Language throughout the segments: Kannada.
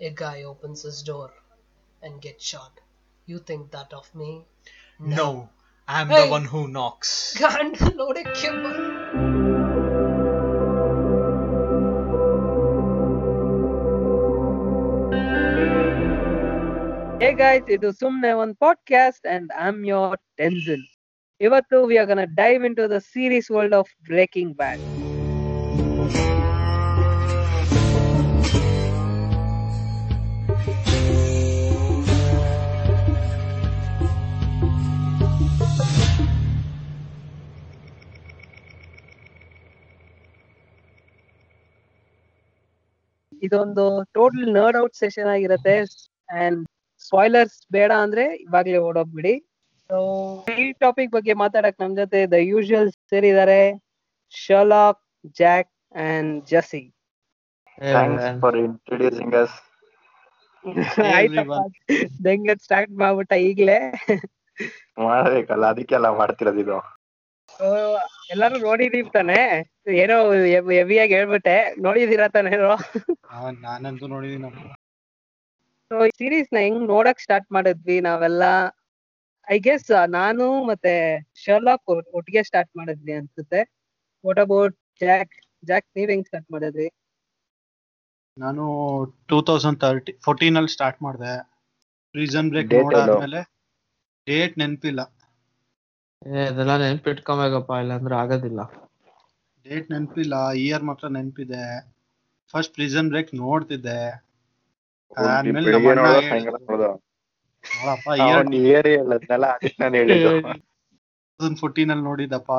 a guy opens his door and gets shot. You think that of me? No, I'm Hey. the one who knocks. ಗಂಡನೋಡೆ ಕೆಂಬ hey guys ಇದು ಸುಮ್ನೆ ಒಂದು podcast and I am your tension ಇವತ್ತು we are gonna dive into the series world of Breaking Bad ಇದೊಂದು ಟೋಟಲ್ ನರ್ಡ್ ಔಟ್ ಸೆಷನ್ ಆಗಿರುತ್ತೆ. ಅಂಡ್ ಸ್ಪಾಯ್ಲರ್ಸ್ ಬೇಡ ಅಂದ್ರೆ ಇವಾಗ್ಲೇ ಓಡೋಗ್ಬಿಡಿ. ಸೊ ಈ ಟಾಪಿಕ್ ಬಗ್ಗೆ ಮಾತಾಡಕ್ ನಮ್ ಜೊತೆ ದ ಯೂಶುವಲ್ ಸೇರಿದ್ದಾರೆ ಶರ್ಲಾಕ್ ಜಾಕ್ ಅಂಡ್ ಜಸಿ Thanks for introducing us. ಆಯ್ತಪ್ಪ. ದಂಗೆ ಸ್ಟಾರ್ಟ್ ಮಾಡ್ಬಿಟ್ಟ ಈಗ್ಲೇ. ಮಾಡ್ಬೇಕಲ್ಲ ಅದಕ್ಕೆಲ್ಲ ಮಾಡ್ತಿರೋದು ಇದು. ಎಲ್ಲಾರು ನೋಡಿದೀವಿ ತಾನೆ. ಏನೋ ಹೆವಿಯಾಗಿ ಹೇಳ್ಬಿಟ್ಟೆ. ನೋಡಿದೀರಾ ತಾನೆ ಆ, ನಾನಂತೂ ನೋಡಿದೀನಿ ಸೊ ಈ ಸೀರೀಸ್ನ ಹೆಂಗ್ ನೋಡಕ್ ಸ್ಟಾರ್ಟ್ ಮಾಡಿದ್ವಿ ನಾವೆಲ್ಲ? ಐ ಗೆಸ್ ನಾನು ಮತ್ತೆ ಶರ್ಲಾಕ್ ಒಟ್ಟಿಗೆ ಸ್ಟಾರ್ಟ್ ಮಾಡಿದ್ವಿ ಅನ್ಸುತ್ತೆ. ವಾಟ್ ಅಬೌಟ್ ಜಾಕ್ ಜಾಕ್ ನೀವ್ ಹೆಂಗ್ ಸ್ಟಾರ್ಟ್ ಮಾಡಿದ್ರಿ? ನಾನು ಟೂ ತೌಸಂಡ್ ತರ್ಟಿ ಫೋರ್ಟೀನ್ ಅಲ್ಲಿ ಸ್ಟಾರ್ಟ್ ಮಾಡಿದೆ. Reason break? ನೋಡಾದ್ಮೇಲೆ ಡೇಟ್ ನೆನಪಿಲ್ಲ. ಅದೆಲ್ಲ ನೆನ್ಪಿಟ್ಕೊಬೇಕಪ್ಪ ಇಲ್ಲಾಂದ್ರೆ ಆಗೋದಿಲ್ಲ. ಡೇಟ್ ನೆನಪಿಲ್ಲ ಇಯರ್ ಮಾತ್ರ ನೆನಪಿದೆ. ಫಸ್ಟ್ ಪ್ರಿಸನ್ ಬ್ರೇಕ್ ನೋಡ್ತಿದ್ದೆ. ಫೋರ್ಟೀನ್ ಅಲ್ಲಿ ನೋಡಿದಪ್ಪ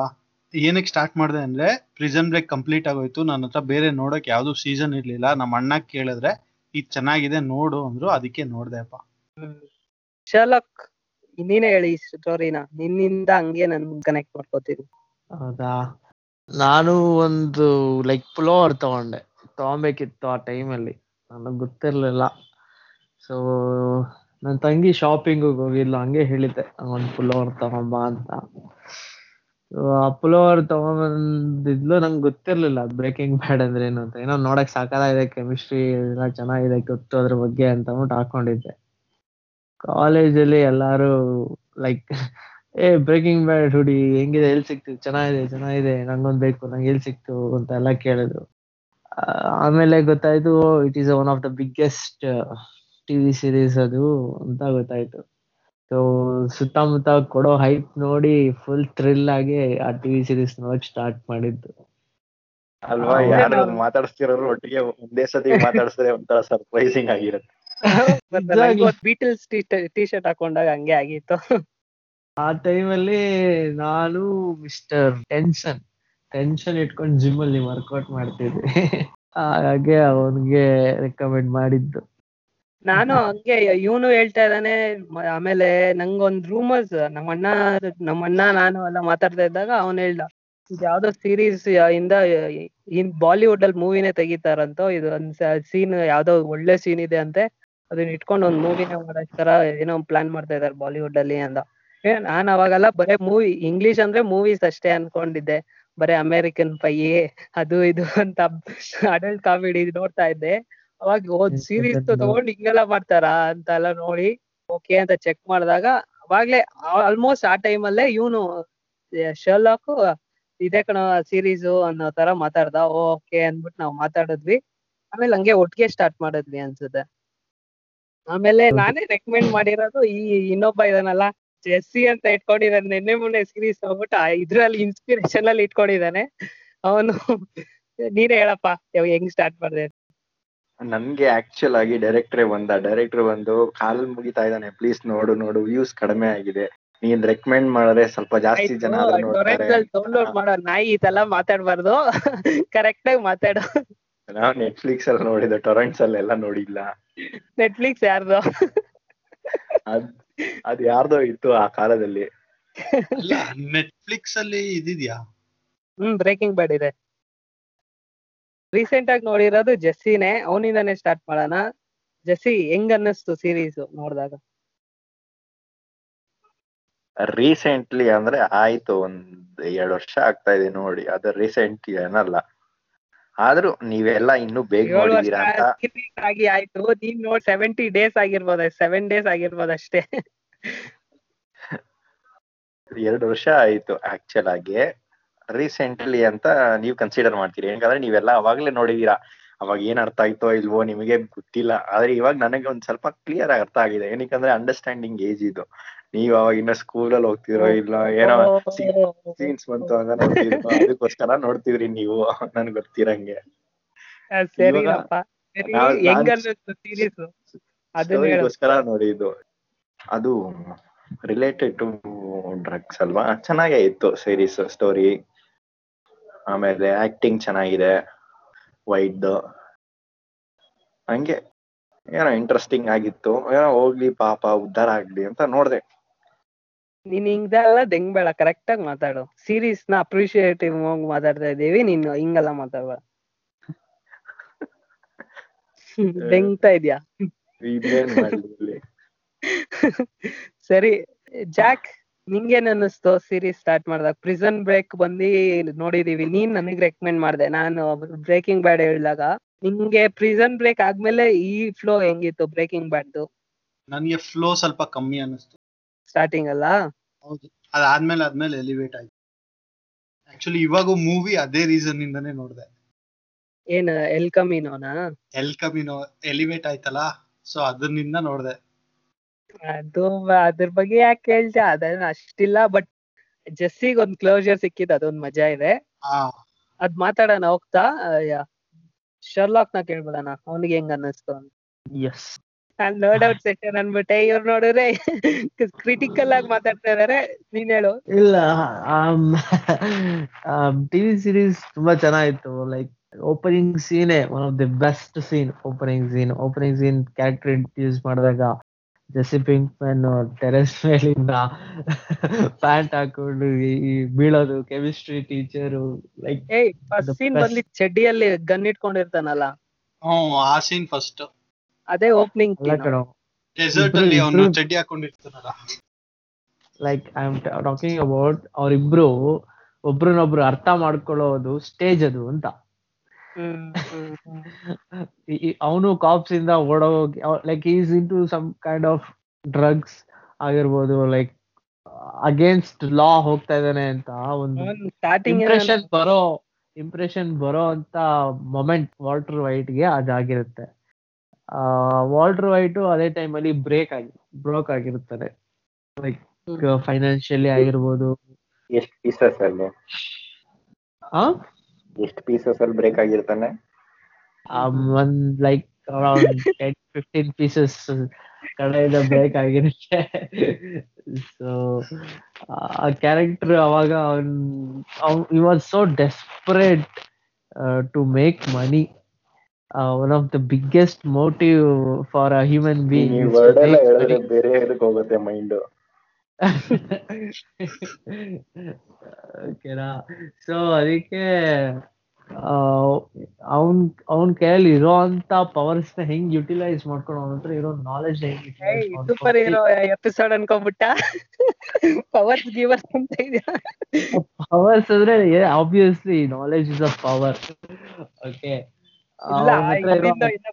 ಏನಕ್ಕೆ ಸ್ಟಾರ್ಟ್ ಮಾಡಿದೆ ಅಂದ್ರೆ ಪ್ರಿಸನ್ ಬ್ರೇಕ್ ಕಂಪ್ಲೀಟ್ ಆಗೋಯ್ತು. ನನ್ನ ಹತ್ರ ಬೇರೆ ನೋಡಕ್ ಯಾವ್ದು ಸೀಸನ್ ಇರ್ಲಿಲ್ಲ. ನಮ್ಮ ಅಣ್ಣ ಕೇಳಿದ್ರೆ ಇದು ಚೆನ್ನಾಗಿದೆ ನೋಡು ಅಂದ್ರು. ಅದಕ್ಕೆ ನೋಡ್ದೆ ಅಪ್ಪ. ಶರ್ಲಾಕ್ ನೀನೇ ಹೇಳಿ ಸ್ಟೋರಿನ ನಿನ್ನಿಂದ ಹಂಗೆ ನನ್ ಕನೆಕ್ಟ್ ಮಾಡ್ಕೋತೀನಿ. ಹೌದಾ? ನಾನು ಒಂದು ಲೈಕ್ ಪುಲೋವರ್ ತಗೊಂಡೆ. ತಗೊಬೇಕಿತ್ತು ಆ ಟೈಮಲ್ಲಿ ನನಗೆ ಗೊತ್ತಿರ್ಲಿಲ್ಲ. ಸೊ ನನ್ನ ತಂಗಿ ಶಾಪಿಂಗ್ ಹೋಗಿದ್ಲು. ಹಂಗೆ ಹೇಳಿದ್ದೆ ಒಂದು ಪುಲೋವರ್ ತಗೊಂಬ ಅಂತ. ಆ ಪುಲೋವರ್ ತಗೊಂಬಂದಿದ್ಲು. ನಂಗೆ ಗೊತ್ತಿರ್ಲಿಲ್ಲ ಬ್ರೇಕಿಂಗ್ ಬ್ಯಾಡ್ ಅಂದ್ರೆ ಏನು ಅಂತ. ಏನೋ ನೋಡಕ್ ಸಾಕಾಗಿದೆ ಕೆಮಿಸ್ಟ್ರಿ ಎಲ್ಲ ಚೆನ್ನಾಗಿದೆ, ಗೊತ್ತು ಅದ್ರ ಬಗ್ಗೆ ಅಂತ ಅಂದ್ಬಿಟ್ಟು ಹಾಕೊಂಡಿದ್ದೆ. ಕಾಲೇಜಲ್ಲಿ ಎಲ್ಲಾರು ಲೈಕ್ ಏ ಬ್ರೇಕಿಂಗ್ ಬ್ಯಾಡ್ ಹುಡಿ ಹೆಂಗಿದೆ? ಎಲ್ಲಿ ಸಿಕ್ತು? ಚೆನ್ನಾಗಿದೆ ಚೆನ್ನಾಗಿದೆ. ನಂಗೊಂದ್ ಬೇಕು ನಂಗೆ ಎಲ್ಲಿ ಸಿಕ್ತು? ಅಂತ ಎಲ್ಲ ಕೇಳಿದ್ರು ಆಮೇಲೆ ಗೊತ್ತಾಯ್ತು it is one of the biggest TV series ಅದು ಅಂತ ಗೊತ್ತಾಯ್ತು. ಸೊ ಸುತ್ತಮುತ್ತ ಕೊಡೋ ಹೈಪ್ ನೋಡಿ ಫುಲ್ ಥ್ರಿಲ್ ಆಗಿ ಆ ಟಿವಿ ಸೀರೀಸ್ ನೋಡಕ್ ಸ್ಟಾರ್ಟ್ ಮಾಡಿದ್ದು. ಅಲ್ವಾ. ಯಾರು ಮಾತಾಡಿಸ್ತಿರೋರು ಒಟ್ಟಿಗೆ ಒಂದೇ ಸತಿ ಮಾತಾಡಿಸಿದ್ರೆ ಒಂಥರ ಸರ್ಪ್ರೈಸಿಂಗ್ ಆಗಿರುತ್ತೆ. ಬೀಟಲ್ಸ್ ಟಿ ಶರ್ಟ್ ಹಾಕೊಂಡಾಗ ಹಂಗೆ ಆಗಿತ್ತು. ಆ ಟೈಮಲ್ಲಿ ನಾನು ಮಿಸ್ಟರ್ ಟೆನ್ಷನ್ ಟೆನ್ಷನ್ ಇಟ್ಕೊಂಡು ಜಿಮ್ ಅಲ್ಲಿ ವರ್ಕೌಟ್ ಮಾಡ್ತಿದ್ದೆ. ಹಾಗೆ ಅವನ್ಗೆ ರೆಕಮೆಂಡ್ ಮಾಡಿದ್ದು. ನಾನು ಹಂಗೆ ಇವನು ಹೇಳ್ತಾ ಇದ್ದಾನೆ ಆಮೇಲೆ ನಂಗೊಂದ್ ರೂಮರ್ಸ್ ನಮ್ಮ ಅಣ್ಣ ನಮ್ಮ ಅಣ್ಣ ನಾನು ಎಲ್ಲ ಮಾತಾಡ್ತಾ ಇದ್ದಾಗ ಅವನ್ ಹೇಳ್ದ ಇದು ಯಾವ್ದೋ ಸೀರೀಸ್ ಇಂದ ಇನ್ ಬಾಲಿವುಡ್ ಅಲ್ಲಿ ಮೂವಿನೇ ತೆಗಿತಾರಂತೋ ಇದು ಒಂದ್ ಸೀನ್ ಯಾವ್ದೋ ಒಳ್ಳೆ ಸೀನ್ ಇದೆ ಅಂತೆ ಅದನ್ನ ಇಟ್ಕೊಂಡು ಒಂದ್ ಮೂವಿನ ತರ ಏನೋ ಒಂದ್ ಪ್ಲಾನ್ ಮಾಡ್ತಾ ಇದಾರೆ ಬಾಲಿವುಡ್ ಅಲ್ಲಿ ಅಂತ. ಏ ನಾನ್ ಅವಾಗೆಲ್ಲ ಬರೇ ಮೂವಿ ಇಂಗ್ಲಿಷ್ ಅಂದ್ರೆ ಮೂವೀಸ್ ಅಷ್ಟೇ ಅನ್ಕೊಂಡಿದ್ದೆ. ಬರೇ ಅಮೇರಿಕನ್ ಪೈ ಅದು ಇದು ಅಂತ ಅಡಲ್ಟ್ ಕಾಮಿಡಿ ನೋಡ್ತಾ ಇದ್ದೆ. ಅವಾಗ ಹೋದ್ ಸೀರೀಸ್ ತಗೊಂಡ್ ಹಿಂಗೆಲ್ಲ ಮಾಡ್ತಾರಾ ಅಂತ ಎಲ್ಲ ನೋಡಿ ಓಕೆ ಅಂತ ಚೆಕ್ ಮಾಡಿದಾಗ ಅವಾಗ್ಲೇ ಆಲ್ಮೋಸ್ಟ್ ಆ ಟೈಮಲ್ಲೇ ಇವನು ಶರ್ಲಾಕ್ ಇದೇ ಕಣ ಸೀರೀಸ್ ಅನ್ನೋ ತರ ಮಾತಾಡ್ದ. ಓಕೆ ಅಂದ್ಬಿಟ್ಟು ನಾವ್ ಮಾತಾಡಿದ್ವಿ. ಆಮೇಲೆ ಹಂಗೆ ಒಟ್ಟಿಗೆ ಸ್ಟಾರ್ಟ್ ಮಾಡಿದ್ವಿ ಅನ್ಸುತ್ತೆ. ಆಮೇಲೆ. ನಾನೇ ರೆಕಮೆಂಡ್ ಮಾಡಿರೋದು ಈ ಇನ್ನೊಬ್ಬ ಇದನ್ನಲ್ಲ ಜೆಸ್ಸಿ ಅಂತ ಇಟ್ಕೊಂಡಿದ್ದಾನೆ ನಿನ್ನೆ ಮೊನ್ನೆ ಸೀರೀಸ್ ಹೋಗ್ಬಿಟ್ಟು ಇದ್ರಲ್ಲಿ ಇನ್ಸ್ಪಿರೇಷನ್ ಅಲ್ಲಿ ಇಟ್ಕೊಂಡಿದ್ದಾನೆ. ಅವನು ನೀನೇ ಹೇಳಪ್ಪ ಹೆಂಗ್ ಸ್ಟಾರ್ಟ್ ಮಾಡಿದೆ ನನ್ಗೆ ಆಕ್ಚುಲ್ ಆಗಿ ಡೈರೆಕ್ಟ್ರೇ ಬಂದ. ಡೈರೆಕ್ಟರ್ ಬಂದು ಕಾಲ್ ಮುಗಿತಾ ಇದ್ದಾನೆ ಪ್ಲೀಸ್ ನೋಡು ನೋಡು ವ್ಯೂಸ್ ಕಡಿಮೆ ಆಗಿದೆ. ನೀನ್ ರೆಕಮೆಂಡ್ ಮಾಡಿದ್ರೆ ಸ್ವಲ್ಪ ಜಾಸ್ತಿ ಜನ ಅದನ್ನ ನೋಡ್ತಾರೆ ಡೌನ್ಲೋಡ್ ಮಾಡೋ ನಾಯಿ ಇದೆಲ್ಲ ಮಾತಾಡ್ಬಾರ್ದು. ಕರೆಕ್ಟ್ ಆಗಿ ಮಾತಾಡು. ನಾವು ನೆಟ್ಫ್ಲಿಕ್ಸ್ ಅಲ್ಲಿ ನೋಡಿದ ಟೊರೆಂಟ್ಸ್ ಅಲ್ಲಿ ಎಲ್ಲ ನೋಡಿಲ್ಲ. ನೆಟ್ಫ್ಲಿಕ್ಸ್ ಯಾರ್ದು? ಅದ್ ಅದ್ ಯಾರ್ದೋ ಇತ್ತು ಆ ಕಾಲದಲ್ಲಿ. ಅಲ್ಲ ನೆಟ್ಫ್ಲಿಕ್ಸ್ ಅಲ್ಲಿ ಇದಿದ್ಯಾ? ಹ್ಮ್ ಬ್ರೇಕಿಂಗ್ ಬ್ಯಾಡ್ ಇದೆ. ರೀಸೆಂಟ್ ಆಗಿ ನೋಡಿರೋದು ಜೆಸ್ಸಿನೇ ಅವನಿಂದಾನೇ ಸ್ಟಾರ್ಟ್ ಮಾಡೋಣ. ಜೆಸ್ಸಿ ಹೆಂಗ್ ಅನ್ನಿಸ್ತು ಸೀರೀಸ್ ನೋಡಿದಾಗ? ರೀಸೆಂಟ್ಲಿ ಅಂದ್ರೆ ಆಯ್ತು ಒಂದ್ ಎರಡ್ ವರ್ಷ ಆಗ್ತಾ ಇದೆ ನೋಡಿ. ಅದು ರೀಸೆಂಟ್ ಏನಲ್ಲ. ಆದ್ರೂ ನೀವೆಲ್ಲ ಇನ್ನು ಬೇಗ ನೋಡಿದೀರಾ ಅಂತ. ಆಗಿ ಆಯ್ತು. ನೀನ್ ನೋಡ್ ಸೆವೆಂಟಿ ಡೇಸ್ ಆಗಿರ್ಬೋದ ಸೆವೆನ್ ಡೇಸ್ ಆಗಿರ್ಬೋದು ಅಷ್ಟೇ. ಎರಡು ವರ್ಷ ಆಯ್ತು ಆಕ್ಚುಲ್ ಆಗಿ. ರೀಸೆಂಟ್ಲಿ ಅಂತ ನೀವ್ ಕನ್ಸಿಡರ್ ಮಾಡ್ತೀರಿ. ಯಾಕಂದ್ರೆ ನೀವೆಲ್ಲ ಅವಾಗ್ಲೇ ನೋಡಿದೀರಾ. ಅವಾಗ ಏನ್ ಅರ್ಥ ಆಯ್ತೋ ಇಲ್ವೋ ನಿಮಗೆ ಗೊತ್ತಿಲ್ಲ. ಆದ್ರೆ ಇವಾಗ ನನಗೆ ಒಂದ್ ಸ್ವಲ್ಪ ಕ್ಲಿಯರ್ ಆಗಿ ಅರ್ಥ ಆಗಿದೆ. ಏನಕ್ಕಂದ್ರೆ ಅಂಡರ್ಸ್ಟ್ಯಾಂಡಿಂಗ್ ಏಜ್ ಇದು. ನೀವ್ ಅವಾಗ ಇನ್ನ ಸ್ಕೂಲಲ್ಲಿ ಹೋಗ್ತಿರೋ ಇಲ್ಲ ಏನೋ ಸೀನ್ಸ್ ಬಂತು ಅಂತ ಅದಕ್ಕೋಸ್ಕರ ನೋಡ್ತಿದ್ರಿ ನೀವು. ನನ್ಗೆ ಗೊತ್ತಿರಂಗೆ. ನೋಡಿದ್ದು. ಅದು ರಿಲೇಟೆಡ್ ಟು ಡ್ರಗ್ಸ್ ಅಲ್ವಾ? ಚೆನ್ನಾಗೇ ಇತ್ತು ಸೀರೀಸ್ ಸ್ಟೋರಿ ಆಮೇಲೆ ಆಕ್ಟಿಂಗ್ ಚೆನ್ನಾಗಿದೆ. ವೈಡ್ ಹಂಗೆ. ಏನೋ ಇಂಟ್ರೆಸ್ಟಿಂಗ್ ಆಗಿತ್ತು. ಏನೋ ಹೋಗ್ಲಿ ಪಾಪ ಉದ್ಧಾರ ಆಗ್ಲಿ ಅಂತ ನೋಡ್ದೆ. ನೀನ್ ಹಿಂಗಲ್ಲ ಹೆಂಗ್ ಬೇಡ ಕರೆಕ್ಟ್ ಆಗಿ ಮಾತಾಡು. ಸೀರೀಸ್ನ ಅಪ್ರಿಶಿಯೇಟಿವ್ ಹೋಗಿ ಮಾತಾಡ್ತಾ ಇದೀವಿ ನೀನ್ ಹಿಂಗಲ್ಲ ಮಾತಾಡ್ಬೇಡ. ಬೆಂಗ್ತಾ ಇದ್ಯಾ? ಸರಿ ಜಾಕ್. ನಿಂಗೇನ್ ಅನ್ನಿಸ್ತು ಸೀರೀಸ್ ಸ್ಟಾರ್ಟ್ ಮಾಡ್ದಾಗ? ಪ್ರಿಸನ್ ಬ್ರೇಕ್ ಬಂದಿ ನೋಡಿದೀವಿ. ನೀನ್ ನನಗ್ ರೆಕಮೆಂಡ್ ಮಾಡ್ದೆ. ನಾನು ಬ್ರೇಕಿಂಗ್ ಬ್ಯಾಡ್ ಹೇಳಿದಾಗ ನಿಂಗೆ ಪ್ರಿಸನ್ ಬ್ರೇಕ್ ಆದ್ಮೇಲೆ ಈ ಫ್ಲೋ ಹೆಂಗಿತ್ತು ಬ್ರೇಕಿಂಗ್ ಬ್ಯಾಡ್ದು ನನಗೆ ಫ್ಲೋ ಸ್ವಲ್ಪ ಕಮ್ಮಿ ಅನ್ನಿಸ್ತು. ಸ್ಟಾರ್ಟಿಂಗ್ ಅಲ್ಲ? ಹೌದು. ಅದಾದ್ಮೇಲೆ ಆದ್ಮೇಲೆ ಎಲಿವೇಟ್ ಆಯ್ತು. ಆಕ್ಚುಲಿ ಇವಾಗೂ ಮೂವಿ ಅದೇ ರೀಸನ್ ಇಂದಾನೇ ನೋಡಿದೆ. ಏನ್ ಎಲ್ ಕಮಿನೋನಾ? ಎಲ್ ಕಮಿನೋ ಎಲಿವೇಟ್ ಆಯ್ತಲ್ಲ? ಸೊ ಅದರಿಂದ ನೋಡಿದೆ. ಅದು ಅದ್ರ ಬಗ್ಗೆ ಯಾಕೆ ಕೇಳ್ತಾ ಅದನ್ನ ಅಷ್ಟಿಲ್ಲ ಬಟ್ ಜೆಸ್ಸಿಗ್ ಒಂದ್ ಕ್ಲೋಸರ್ ಸಿಕ್ಕಿದ್ ಅದೊಂದ್ ಮಜಾ ಇದೆ. ಅದ್ ಮಾತಾಡೋಣ ಹೋಗ್ತಾ? ಶರ್ಲಾಕ್ನ ಕೇಳ್ಬಿಡಣ ಅವ್ನಿಗೆ ಹೆಂಗ್ ಅನ್ನಿಸ್ತು ಅಂತ. ಎಸ್ ನೋ ಡೌಟ್ ಸೆಷನ್ ಅನ್ಬಿಟ್ಟೆ ಇವ್ರು ನೋಡಿದ್ರೆ ಕ್ರಿಟಿಕಲ್ ಆಗಿ ಮಾತಾಡ್ತಾ ಇದಾರೆ ನೀನ್ ಹೇಳು. ಇಲ್ಲ ಟಿವಿ ಸೀರೀಸ್ ತುಂಬಾ ಚೆನ್ನಾಗಿತ್ತು like opening ಸೀನೆ one of the best scene opening scene opening scene character introduce ಮಾಡಿದಾಗ. ಜೆಸಿ ಪಿಂಕ್ ಮ್ಯಾನ್ ಟೆರೆಸ್ ಮೇಲಿಂದ ಪ್ಯಾಂಟ್ ಹಾಕೊಂಡು ಈ ಬೀಳೋದು chemistry teacher like a scene. ಬಂದಿ ಚಡ್ಡಿಯಲ್ಲಿ ಗನ್ ಇಟ್ಕೊಂಡಿರ್ತಾನಲ್ಲ? ಹ್ಮ್ ಆ ಸೀನ್ ಫಸ್ಟ್ ಅದೇ ಓಪನಿಂಗ್ ಡೆಸರ್ಟ್ ಅಲ್ಲಿ ಅವನು ಚಡ್ಡಿ ಹಾಕೊಂಡಿರ್ತಾನಲ್ಲ. Like I am talking about ಅವರಿಬ್ರು ಒಬ್ರನ್ನೊಬ್ರು ಅರ್ಥ ಮಾಡ್ಕೊಳ್ಳೋದು ಸ್ಟೇಜ್ ಅದು ಅಂತ. ಅವನು ಕಾಪ್ಸ್ ಇಂದ ಓಡೋ like is into some kind of drugs ಆಗಿರ್ಬೋದು ಲೈಕ್ ಅಗೇನ್ಸ್ಟ್ ಲಾ ಹೋಗ್ತಾ ಇದ್ದಾನೆ ಅಂತ ಒಂದು ಸ್ಟಾರ್ಟಿಂಗ್ ಇಂಪ್ರೆಷನ್ ಬರೋ ಇಂಪ್ರೆಷನ್ ಬರೋ ಅಂತ ಮೊಮೆಂಟ್ ವಾಲ್ಟರ್ ವೈಟ್ಗೆ ಅದಾಗಿರುತ್ತೆ. ಆ ವಾಲ್ಟರ್ ವೈಟ್ ಅದೇ ಟೈಮ್ ಅಲ್ಲಿ ಬ್ರೇಕ್ ಆಗಿ ಬ್ರೋಕ್ ಆಗಿರುತ್ತಾರೆ ಲೈಕ್ ಫೈನಾನ್ಷಿಯಲಿ ಆಗಿರ್ಬೋದು. ಎಷ್ಟ್ ಪೀಸಸ್ ಅಲ್ಲಿ? ಆ? ಎಷ್ಟ್ ಪೀಸಸ್ ಅಲ್ಲಿ ಬ್ರೇಕ್ ಆಗಿರ್ತಾನೆ? ಒಂದ್ like around ten fifteen pieces ಕಡೆಯಿಂದ ಬ್ರೇಕ್ ಆಗಿರುತ್ತೆ. ಸೊ ಆ ಕ್ಯಾರೆಕ್ಟರ್ ಅವಾಗ ಅವನ್ he was so desperate to make money one of the biggest motive for a human being ಹೋಗುತ್ತೆ ಮೈಂಡ್ ಓಕೆನಾ ಸೊ ಅದಕ್ಕೆ ಅವನ್ ಅವನ್ ಕೈಯಲ್ಲಿ ಇರೋ ಅಂತ ಪವರ್ಸ್ನ ಹೆಂಗ್ ಯುಟಿಲೈಸ್ ಮಾಡ್ಕೊಂಡು ಅವನ ಹತ್ರ ಇರೋ ನಾಲೆಜ್ ಸೂಪರ್ ಹೀರೋ ಎಪಿಸೋಡ್ ಅನ್ಕೊಂಡ್ಬಿಟ್ಟ? ಪವರ್ಸ್ ಗಿವರ್ಸ್ ಅಂತ ಇದೆಯಾ? ಪವರ್ಸ್ ಅಂದ್ರೆ obviously knowledge is a power okay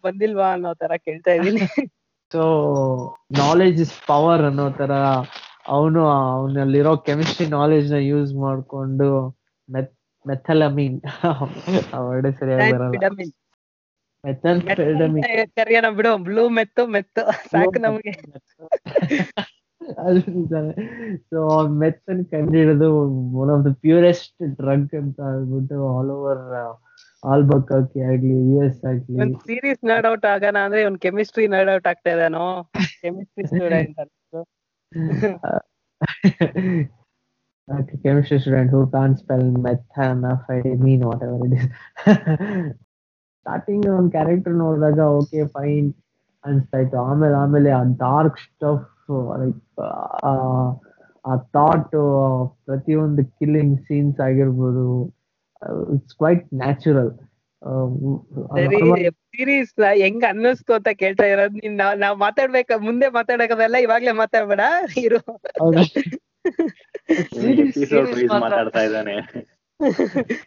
ಬಂದಿಲ್ವಾ ಅನ್ನೋ ತರ ಕೇಳ್ತಾ ಇದೀನಿ. ಸೊ ನಾಲೆಜ್ ಇಸ್ ಪವರ್ ಅನ್ನೋ ತರ ಅವನು ಅವನಲ್ಲಿರೋ ಕೆಮಿಸ್ಟ್ರಿ ನಾಲೆಜ್ನ ಯೂಸ್ ಮಾಡ್ಕೊಂಡು ಮೆತ್ ಮೆಥಲಮೀನ್ ಆ ಸರಿಯಾಗಿ ಬರಲ್ಲ. ವಿಟಮಿನ್ ಮೆಥನ್ಫೆಡಮಿನ್ ಕರಿಯೋಣ ಬಿಡು. ಬ್ಲೂ ಮೆತ್ತು ಮೆತ್ತು ಸಾಕು ನಮಗೆ. ಅದು ಸೊ ಮೆತ್ತನ್ ಕಂಡಿಡಿದು one of the purest drug ಅಂತ ಹೇಳ್ಬಿಟ್ಟು ಆಲ್ ಓವರ್ ಆಲ್ಬಕ್ಕಾಕಿ ಆಗ್ಲಿ ಯು ಎಸ್ ಆಗ್ಲಿ. ಸೀರೀಸ್ ನರ್ಡ್ ಔಟ್ ಆಗೋಣ ಅಂದ್ರೆ ಒಂದ್ ಕೆಮಿಸ್ಟ್ರಿ ನರ್ಡ್ ಔಟ್ ಆಗ್ತಾ ಇದಾನೋ chemistry student Okay, chemistry student who can't spell methamphetamine, whatever it is. Starting ಒಂದು ಕ್ಯಾರೆಕ್ಟರ್ ನೋಡಿದಾಗ ಓಕೆ ಫೈನ್ ಅನ್ಸ್ತಾ ಇತ್ತು ಆಮೇಲೆ ಆಮೇಲೆ ಆ ಡಾರ್ಕ್ ಸ್ಟಫ್ ಲೈಕ್ ಆ ಥಾಟ್ ಪ್ರತಿಯೊಂದು ಕಿಲ್ಲಿಂಗ್ ಸೀನ್ಸ್ ಆಗಿರ್ಬೋದು ಇಟ್ಸ್ ಕ್ವೈಟ್ ನ್ಯಾಚುರಲ್ ಸರಿ ಸೀರೀಸ್ ಹೆಂಗ್ ಅನ್ನಿಸ್ತು ಅಂತ ಕೇಳ್ತಾ ಇರೋದು ನೀನ್ ನಾವ್ ನಾವ್ ಮಾತಾಡ್ಬೇಕ ಮುಂದೆ ಮಾತಾಡಕದಲ್ಲ ಇವಾಗ್ಲೇ ಮಾತಾಡ್ಬೇಡ ಇರು. ಮಾತಾಡ್ತಾ ಇದ್ದಾನೆ.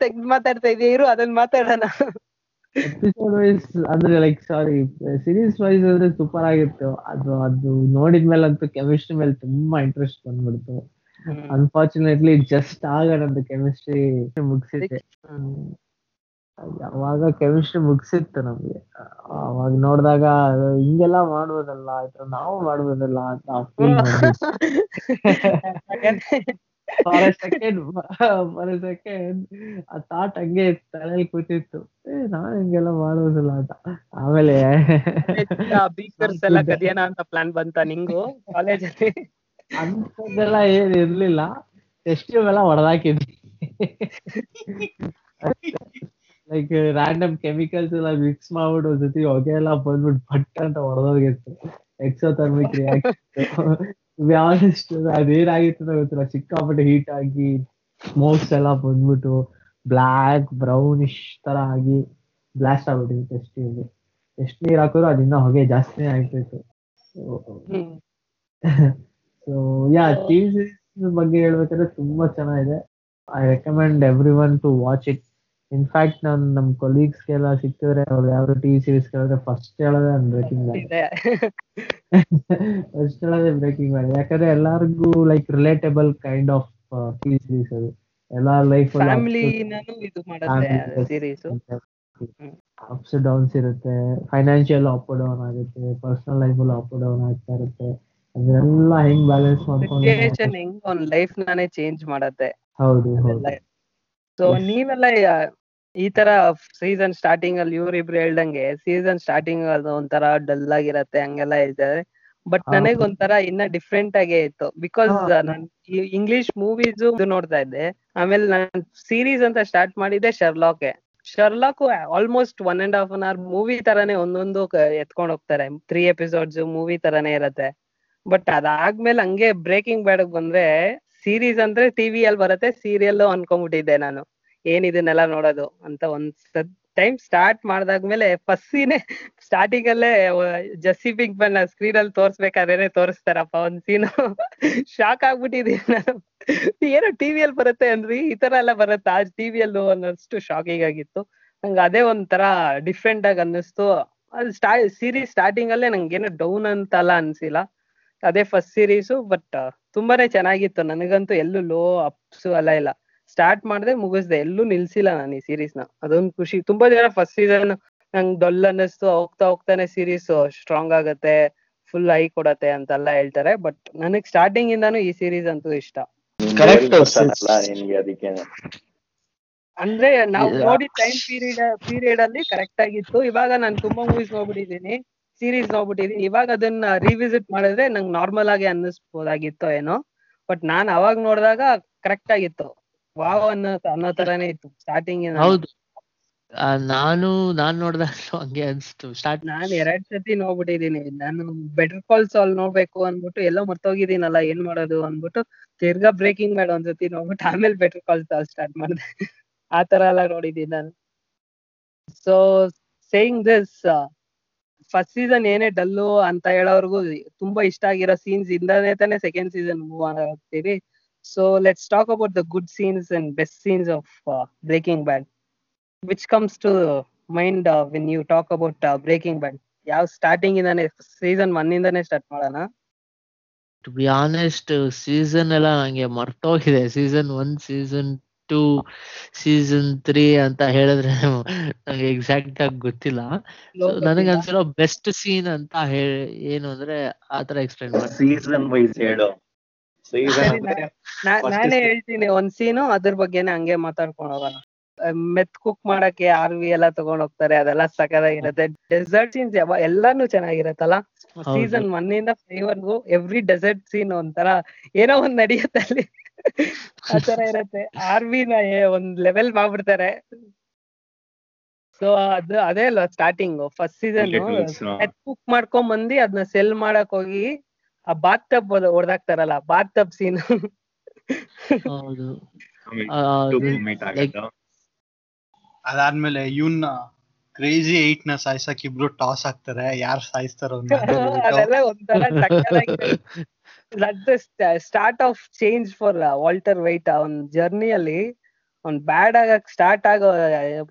ತೆಗ್ದು ಮಾತಾಡ್ತಾ ಇದೀಯ ಇರು ಅದನ್ನ ಮಾತಾಡೋಣ. ಎಪಿಸೋಡ್ ವೈಸ್ ಅಂದ್ರೆ ಲೈಕ್ ಸಾರಿ ಸೀರೀಸ್ ವೈಸ್ ಅಂದ್ರೆ ಸೂಪರ್ ಆಗಿತ್ತು. ಅದು ಅದು ನೋಡಿದ್ಮೇಲಂತೂ ಕೆಮಿಸ್ಟ್ರಿ ಮೇಲೆ ತುಂಬಾ ಇಂಟ್ರೆಸ್ಟ್ ಬಂದ್ಬಿಡ್ತು. ಅನ್ಫಾರ್ಚುನೇಟ್ಲಿ ಜಸ್ಟ್ ಆಗ ನಂದು ಕೆಮಿಸ್ಟ್ರಿ ಮುಗಿಸಿದ್ದೆ. ಅವಾಗ ಕೆಮಿಸ್ಟ್ರಿ ಮುಗಿಸಿತ್ತು ನಮ್ಗೆ? ಅವಾಗ ನೋಡಿದಾಗ ಹಿಂಗೆಲ್ಲ ಮಾಡ್ಬೋದಲ್ಲ ಆಯ್ತು ನಾವು ಮಾಡ್ಬೋದಲ್ಲ ಅಂತ ಫಾರ್ ಸೆಕೆಂಡ್ ಫಾರ್ ಸೆಕೆಂಡ್ ಆ ಥಾಟ್ ಹಂಗೆ ತಲೆಯಲ್ಲಿ ಕೂತಿತ್ತು. ಏ ನಾನ್ ಹಿಂಗೆಲ್ಲ ಮಾಡೋದಿಲ್ಲ ಅಂತ. ಆಮೇಲೆ ಬೀಕರ್ಸ್ ಎಲ್ಲ ಕದಿಯೋಣ ಅಂತ ಪ್ಲಾನ್ ಬಂತ ನಿಂಗು? ಕಾಲೇಜಲ್ಲಿ ಅಂಥದ್ದೆಲ್ಲ ಏನ್ ಇರ್ಲಿಲ್ಲ. ಟೆಸ್ಟ್ ಎಲ್ಲ ಹೊಡೆದಾಕಿದ್ವಿ. ಲೈಕ್ ರ್ಯಾಂಡಮ್ ಕೆಮಿಕಲ್ಸ್ ಎಲ್ಲ ಮಿಕ್ಸ್ ಮಾಡ್ಬಿಟ್ಟು ಜೊತೆ ಹೊಗೆ ಎಲ್ಲ ಬಂದ್ಬಿಟ್ಟು ಬಟ್ ಅಂತ ಹೊಡೆದೋಗಿತ್ತು ಎಕ್ಸೋಥರ್ಮಿಕ್ ರಿಯಾಕ್ಷನ್ ಅದೇನಾಗಿತ್ತು ಗೊತ್ತಿಲ್ಲ. ಸಿಕ್ಕಾಪಟ್ಟೆ ಹೀಟ್ ಆಗಿ ಸ್ಮೋಕ್ಸ್ ಎಲ್ಲ ಬಂದ್ಬಿಟ್ಟು ಬ್ಲ್ಯಾಕ್ ಬ್ರೌನಿಶ್ ತರ ಆಗಿ ಬ್ಲಾಸ್ಟ್ ಆಗ್ಬಿಟ್ಟಿತ್ತು ಟೆಸ್ಟ್ ಎಷ್ಟು ನೀರ್ ಹಾಕಿದ್ರು ಅದಿನ್ನ ಹೊಗೆ ಜಾಸ್ತಿ ಆಗ್ತಿತ್ತು. ಸೊ ಯಾ ಟಿವಿ ಸೀರೀಸ್ ಬಗ್ಗೆ ಹೇಳ್ಬೇಕಾದ್ರೆ ತುಂಬಾ ಚೆನ್ನಾಗಿದೆ. I recommend everyone to watch it in fact ನಾನು ನಮ್ ಕೊಲೀಗ್ಸ್ಗೆಲ್ಲ ಸಿಕ್ಕಿದ್ರೆ ಅವ್ರು ಯಾವ್ದು ಟಿವಿ ಸೀರೀಸ್ ಕೇಳಿದ್ರೆ ಫಸ್ಟ್ ಹೇಳೋದೇ ನಾನು ಬ್ರೇಕಿಂಗ್ ಫಸ್ಟ್ ಹೇಳೋದೇ ಬ್ರೇಕಿಂಗ್ ಬ್ಯಾಡ್ ಯಾಕಂದ್ರೆ ಎಲ್ಲಾರ್ಗೂ like relatable kind of TV series ಅದು. ಎಲ್ಲಾ ಲೈಫ್ ಅಪ್ಸ್ ಡೌನ್ಸ್ ಇರುತ್ತೆ. ಫೈನಾನ್ಶಿಯಲ್ ಅಪ್ ಡೌನ್ ಆಗುತ್ತೆ. ಪರ್ಸನಲ್ ಲೈಫಲ್ಲಿ ಅಪ್ ಡೌನ್ ಆಗ್ತಾ ಇರುತ್ತೆ. ಅದನ್ನೆಲ್ಲ ಹೆಂಗ್ ಬ್ಯಾಲೆನ್ಸ್ ಮಾಡ್ಕೊಂಡು ಸಿಚುಯೇಷನ್ ಹೆಂಗ್ ಲೈಫ್ ನಾನೇ ಚೇಂಜ್ ಮಾಡತ್ತೆ. ಹೌದು ಸೊ ನೀವೆಲ್ಲ ಈ ತರ ಸೀಸನ್ ಸ್ಟಾರ್ಟಿಂಗ್ ಅಲ್ಲಿ ಇವ್ರಿಬ್ರು ಹೇಳ್ದಂಗೆ ಸೀಸನ್ ಸ್ಟಾರ್ಟಿಂಗ್ ಅದು ಒಂಥರ ಡಲ್ ಆಗಿರತ್ತೆ ಹಂಗೆಲ್ಲ ಇದ್ದಾರೆ ಬಟ್ ನನಗೆ ಒಂಥರ ಇನ್ನ ಡಿಫ್ರೆಂಟ್ ಆಗೇ ಇತ್ತು. ಬಿಕಾಸ್ ನಾನು ನಾನ್ ಇಂಗ್ಲಿಷ್ ಮೂವೀಸ್ ನೋಡ್ತಾ ಇದ್ದೆ. ಆಮೇಲೆ ನಾನ್ ಸೀರೀಸ್ ಅಂತ ಸ್ಟಾರ್ಟ್ ಮಾಡಿದ್ದೆ Sherlock Sherlock almost one and half an hour movie ತರಾನೇ ಒಂದೊಂದು ಎತ್ಕೊಂಡ್ ಹೋಗ್ತಾರೆ. ತ್ರೀ ಎಪಿಸೋಡ್ಸ್ ಮೂವಿ ತರಾನೇ ಇರತ್ತೆ. ಬಟ್ ಅದಾದ್ಮೇಲೆ ಹಂಗೆ ಬ್ರೇಕಿಂಗ್ ಬ್ಯಾಡ್ ಬಂದ್ರೆ ಸೀರೀಸ್ ಅಂದ್ರೆ ಟಿವಿ ಅಲ್ಲಿ ಬರತ್ತೆ ಸೀರಿಯಲ್ ಅನ್ಕೊಂಡ್ಬಿಟ್ಟಿದ್ದೆ ನಾನು. ಏನ್ ಇದನ್ನೆಲ್ಲ ನೋಡೋದು ಅಂತ ಒಂದ್ ಟೈಮ್ ಸ್ಟಾರ್ಟ್ ಮಾಡ್ದಾದ್ಮೇಲೆ ಫಸ್ಟ್ ಸೀನೆ ಸ್ಟಾರ್ಟಿಂಗ್ ಅಲ್ಲೇ ಜಸ್ಸಿ ಪಿಂಕ್ ಬನ್ನ ಸ್ಕ್ರೀನ್ ಅಲ್ಲಿ ತೋರ್ಸ್ಬೇಕಾದ್ರೆ ತೋರಿಸ್ತಾರಪ್ಪ ಒಂದ್ ಸೀನು ಶಾಕ್ ಆಗ್ಬಿಟ್ಟಿದೀನಿ ನಾನು. ಏನೋ ಟಿವಿಯಲ್ಲಿ ಬರುತ್ತೆ ಅಂದ್ರಿ, ಈ ತರ ಎಲ್ಲ ಬರುತ್ತಾ? ಟಿವಿಯಲ್ಲೂ ಅನ್ನೋಷ್ಟು ಶಾಕಿಂಗ್ ಆಗಿತ್ತು. ನಂಗೆ ಅದೇ ಒಂಥರ ಡಿಫ್ರೆಂಟ್ ಆಗಿ ಅನ್ನಿಸ್ತು. ಅದು ಸ್ಟಾ ಸೀರೀಸ್ ಸ್ಟಾರ್ಟಿಂಗ್ ಅಲ್ಲೇ ನಂಗೆ ಏನೋ ಡೌನ್ ಅಂತಲ್ಲ ಅನ್ಸಿಲ್ಲ. ಅದೇ ಫಸ್ಟ್ ಸೀರೀಸು ಬಟ್ ತುಂಬಾನೇ ಚೆನ್ನಾಗಿತ್ತು. ನನಗಂತೂ ಎಲ್ಲೂ ಲೋ ಅಪ್ಸ್ ಎಲ್ಲ ಇಲ್ಲ. ಸ್ಟಾರ್ಟ್ ಮಾಡಿದೆ ಮುಗಿಸ್ದೆ. ಎಲ್ಲೂ ನಿಲ್ಸಿಲ್ಲ ನಾನು ಈ ಸೀರೀಸ್ನ. ಅದೊಂದು ಖುಷಿ. ತುಂಬಾ ಜನ ಫಸ್ಟ್ ಸೀಸನ್ ನಂಗೆ ಡೊಲ್ ಅನ್ನಿಸ್ತು. ಹೋಗ್ತಾ ಹೋಗ್ತಾನೆ ಸೀರೀಸ್ ಸ್ಟ್ರಾಂಗ್ ಆಗತ್ತೆ ಫುಲ್ ಹೈ ಕೊಡತ್ತೆ ಅಂತೆಲ್ಲ ಹೇಳ್ತಾರೆ. ಬಟ್ ನನಗ್ ಸ್ಟಾರ್ಟಿಂಗ್ ಇಂದಾನು ಈ ಸೀರೀಸ್ ಅಂತೂ ಇಷ್ಟ. Correct. ಅಲ್ಲ ಅಂದ್ರೆ ನಾವು ನೋಡಿ ನೋಡಿದ ಟೈಮ್ ಪೀರಿಯಡ್ ಪೀರಿಯಡ್ ಅಲ್ಲಿ ಕರೆಕ್ಟ್ ಆಗಿತ್ತು. ಇವಾಗ ನಾನು ತುಂಬಾ ಮೂವೀಸ್ ನೋಡ್ಬಿಟ್ಟಿದೀನಿ ಸೀರೀಸ್ ನೋಡ್ಬಿಟ್ಟಿದೀನಿ. ಇವಾಗ ಅದನ್ನ ರಿವಿಸಿಟ್ ಮಾಡಿದ್ರೆ ನಂಗೆ ನಾರ್ಮಲ್ ಆಗಿ ಅನ್ನಿಸ್ಬೋದಾಗಿತ್ತೋ ಏನೋ. ಬಟ್ ನಾನ್ ಅವಾಗ ನೋಡಿದಾಗ ಕರೆಕ್ಟ್ ಆಗಿತ್ತು. ವಾವ್ ಅನ್ನೋ ಅನ್ನೋ ತರಾನೇ ಇತ್ತು. ಸ್ಟಾರ್ಟಿಂಗ್ ಹೌದು. ನಾನು ನಾನ್ ನೋಡಿದಾಗ ಹಂಗೆ ಅನ್ಸ್ತು. ಸ್ಟಾರ್ಟ್ ನಾನ್ ಎರಡ್ ಸತಿ ನೋಡ್ಬಿಟ್ಟಿದೀನಿ. ನಾನು ಬೆಟರ್ ಕಾಲ್ ಸಾಲ್ ನೋಡ್ಬೇಕು ಅನ್ಬಿಟ್ಟು ಎಲ್ಲೋ ಮರ್ತೋಗಿದ್ದೀನಲ್ಲ ಏನ್ ಮಾಡೋದು ಅನ್ಬಿಟ್ಟು ತಿರ್ಗಾ ಬ್ರೇಕಿಂಗ್ ಬ್ಯಾಡ್ ಒಂದ್ಸತಿ ನೋಡ್ಬಿಟ್ಟು ಆಮೇಲೆ ಬೆಟರ್ ಕಾಲ್ ಸಾಲ್ ಸ್ಟಾರ್ಟ್ ಮಾಡಿದೆ. ಆ ತರ ಎಲ್ಲ ನೋಡಿದೀನಿ ನಾನು. So saying this first season ಏನೇ ಡಲ್ಲು ಅಂತ ಹೇಳೋರ್ಗು ತುಂಬಾ ಇಷ್ಟ ಆಗಿರೋ ಸೀನ್ಸ್ ಇಂದಾನೆ ತಾನೇ ಸೆಕೆಂಡ್ ಸೀಸನ್ ಮೂವ್ ಆಗ್ತೀವಿ. So let's talk about the good scenes and best scenes of breaking bad which comes to mind when you talk about breaking bad ಯಾವ ಸ್ಟಾರ್ಟಿಂಗ್ ಇಂದಾನೆ ಸೀಸನ್ ಒನ್ ಇಂದಾನೆ ಸ್ಟಾರ್ಟ್ ಮಾಡೋಣ? ಟು ಬಿ ಆನೆಸ್ಟ್ ಸೀಸನ್ ಎಲ್ಲ ನಂಗೆ ಮರ್ತೋಗಿದೆ. Season one season two season three ಅಂತ ಹೇಳಿದ್ರೆ ನಂಗೆ ಎಕ್ಸಾಕ್ಟ್ ಆಗಿ ಗೊತ್ತಿಲ್ಲ. ನನಗೆ ಅನ್ಸಿರೋ ಬೆಸ್ಟ್ ಸೀನ್ ಅಂತ ಹೇಳಿ ಏನು ಅಂದ್ರೆ ಆತರ ಎಕ್ಸ್ಪ್ಲೈನ್ ಮಾಡಿ. ಸೀಸನ್ ವೈಸ್ ಹೇಳು. ನಾನೇ scene. ಹೇಳ್ತೀನಿ ಒಂದ್ ಸೀನು ಅದ್ರ ಬಗ್ಗೆನೆ ಹಂಗೆ ಮಾತಾಡ್ಕೊಂಡು ಹೋಗೋಣ. ಮೆತ್ ಕುಕ್ ಮಾಡಕ್ಕೆ ಆರ್ ವಿ ಎಲ್ಲ ತಗೊಂಡ್ ಹೋಗ್ತಾರೆ ಅದೆಲ್ಲ ಸಕದಾಗಿರತ್ತೆ ಡೆಸರ್ಟ್ ಸೀನ್ಸ್ ಯಾವ ಎಲ್ಲಾನು ಚೆನ್ನಾಗಿರತ್ತಲ್ಲ? ಸೀಸನ್ ಒನ್ ಇಂದ ಫೈವ್ ವರ್ಗು ಎವ್ರಿ ಡೆಸರ್ಟ್ ಸೀನ್ ಒಂಥರ ಏನೋ ಒಂದ್ ನಡೆಯುತ್ತೆ ಅಲ್ಲಿ ಆತರ ಇರತ್ತೆ. ಆರ್ವಿ ನ ಏ- ಒಂದ್ ಲೆವೆಲ್ ಮಾಡ್ಬಿಡ್ತಾರೆ. ಸೊ ಅದು ಅದೇ ಅಲ್ವಾ ಸ್ಟಾರ್ಟಿಂಗ್ ಫಸ್ಟ್ ಸೀಸನ್ ಕುಕ್ ಮಾಡ್ಕೊಂಡ್ ಬಂದಿ ಅದನ್ನ ಸೆಲ್ ಮಾಡಕ್ ಹೋಗಿ ಆ ಬಾತ್ ಟಬ್ ಹೊಡೆದಾಕ್ತಾರಲ್ಲ ಬಾತ್ ಟಬ್ ಸೀನ್. ಅದಾದ್ಮೇಲೆ ಇವನ್ನ ಕ್ರೇಜಿ ಏಟ್ನ ಸಾಯ್ಸಕ್ ಇಬ್ರು ಟಾಸ್ ಹಾಕ್ತಾರೆ. ಯಾರು ಸಾಯಿಸ್ತಾರೋ start of change for Walter White ಅವನ್ ಜರ್ನಿಯಲ್ಲಿ ಅವ್ನ್ ಬ್ಯಾಡ್ ಆಗಕ್ ಸ್ಟಾರ್ಟ್ ಆಗೋ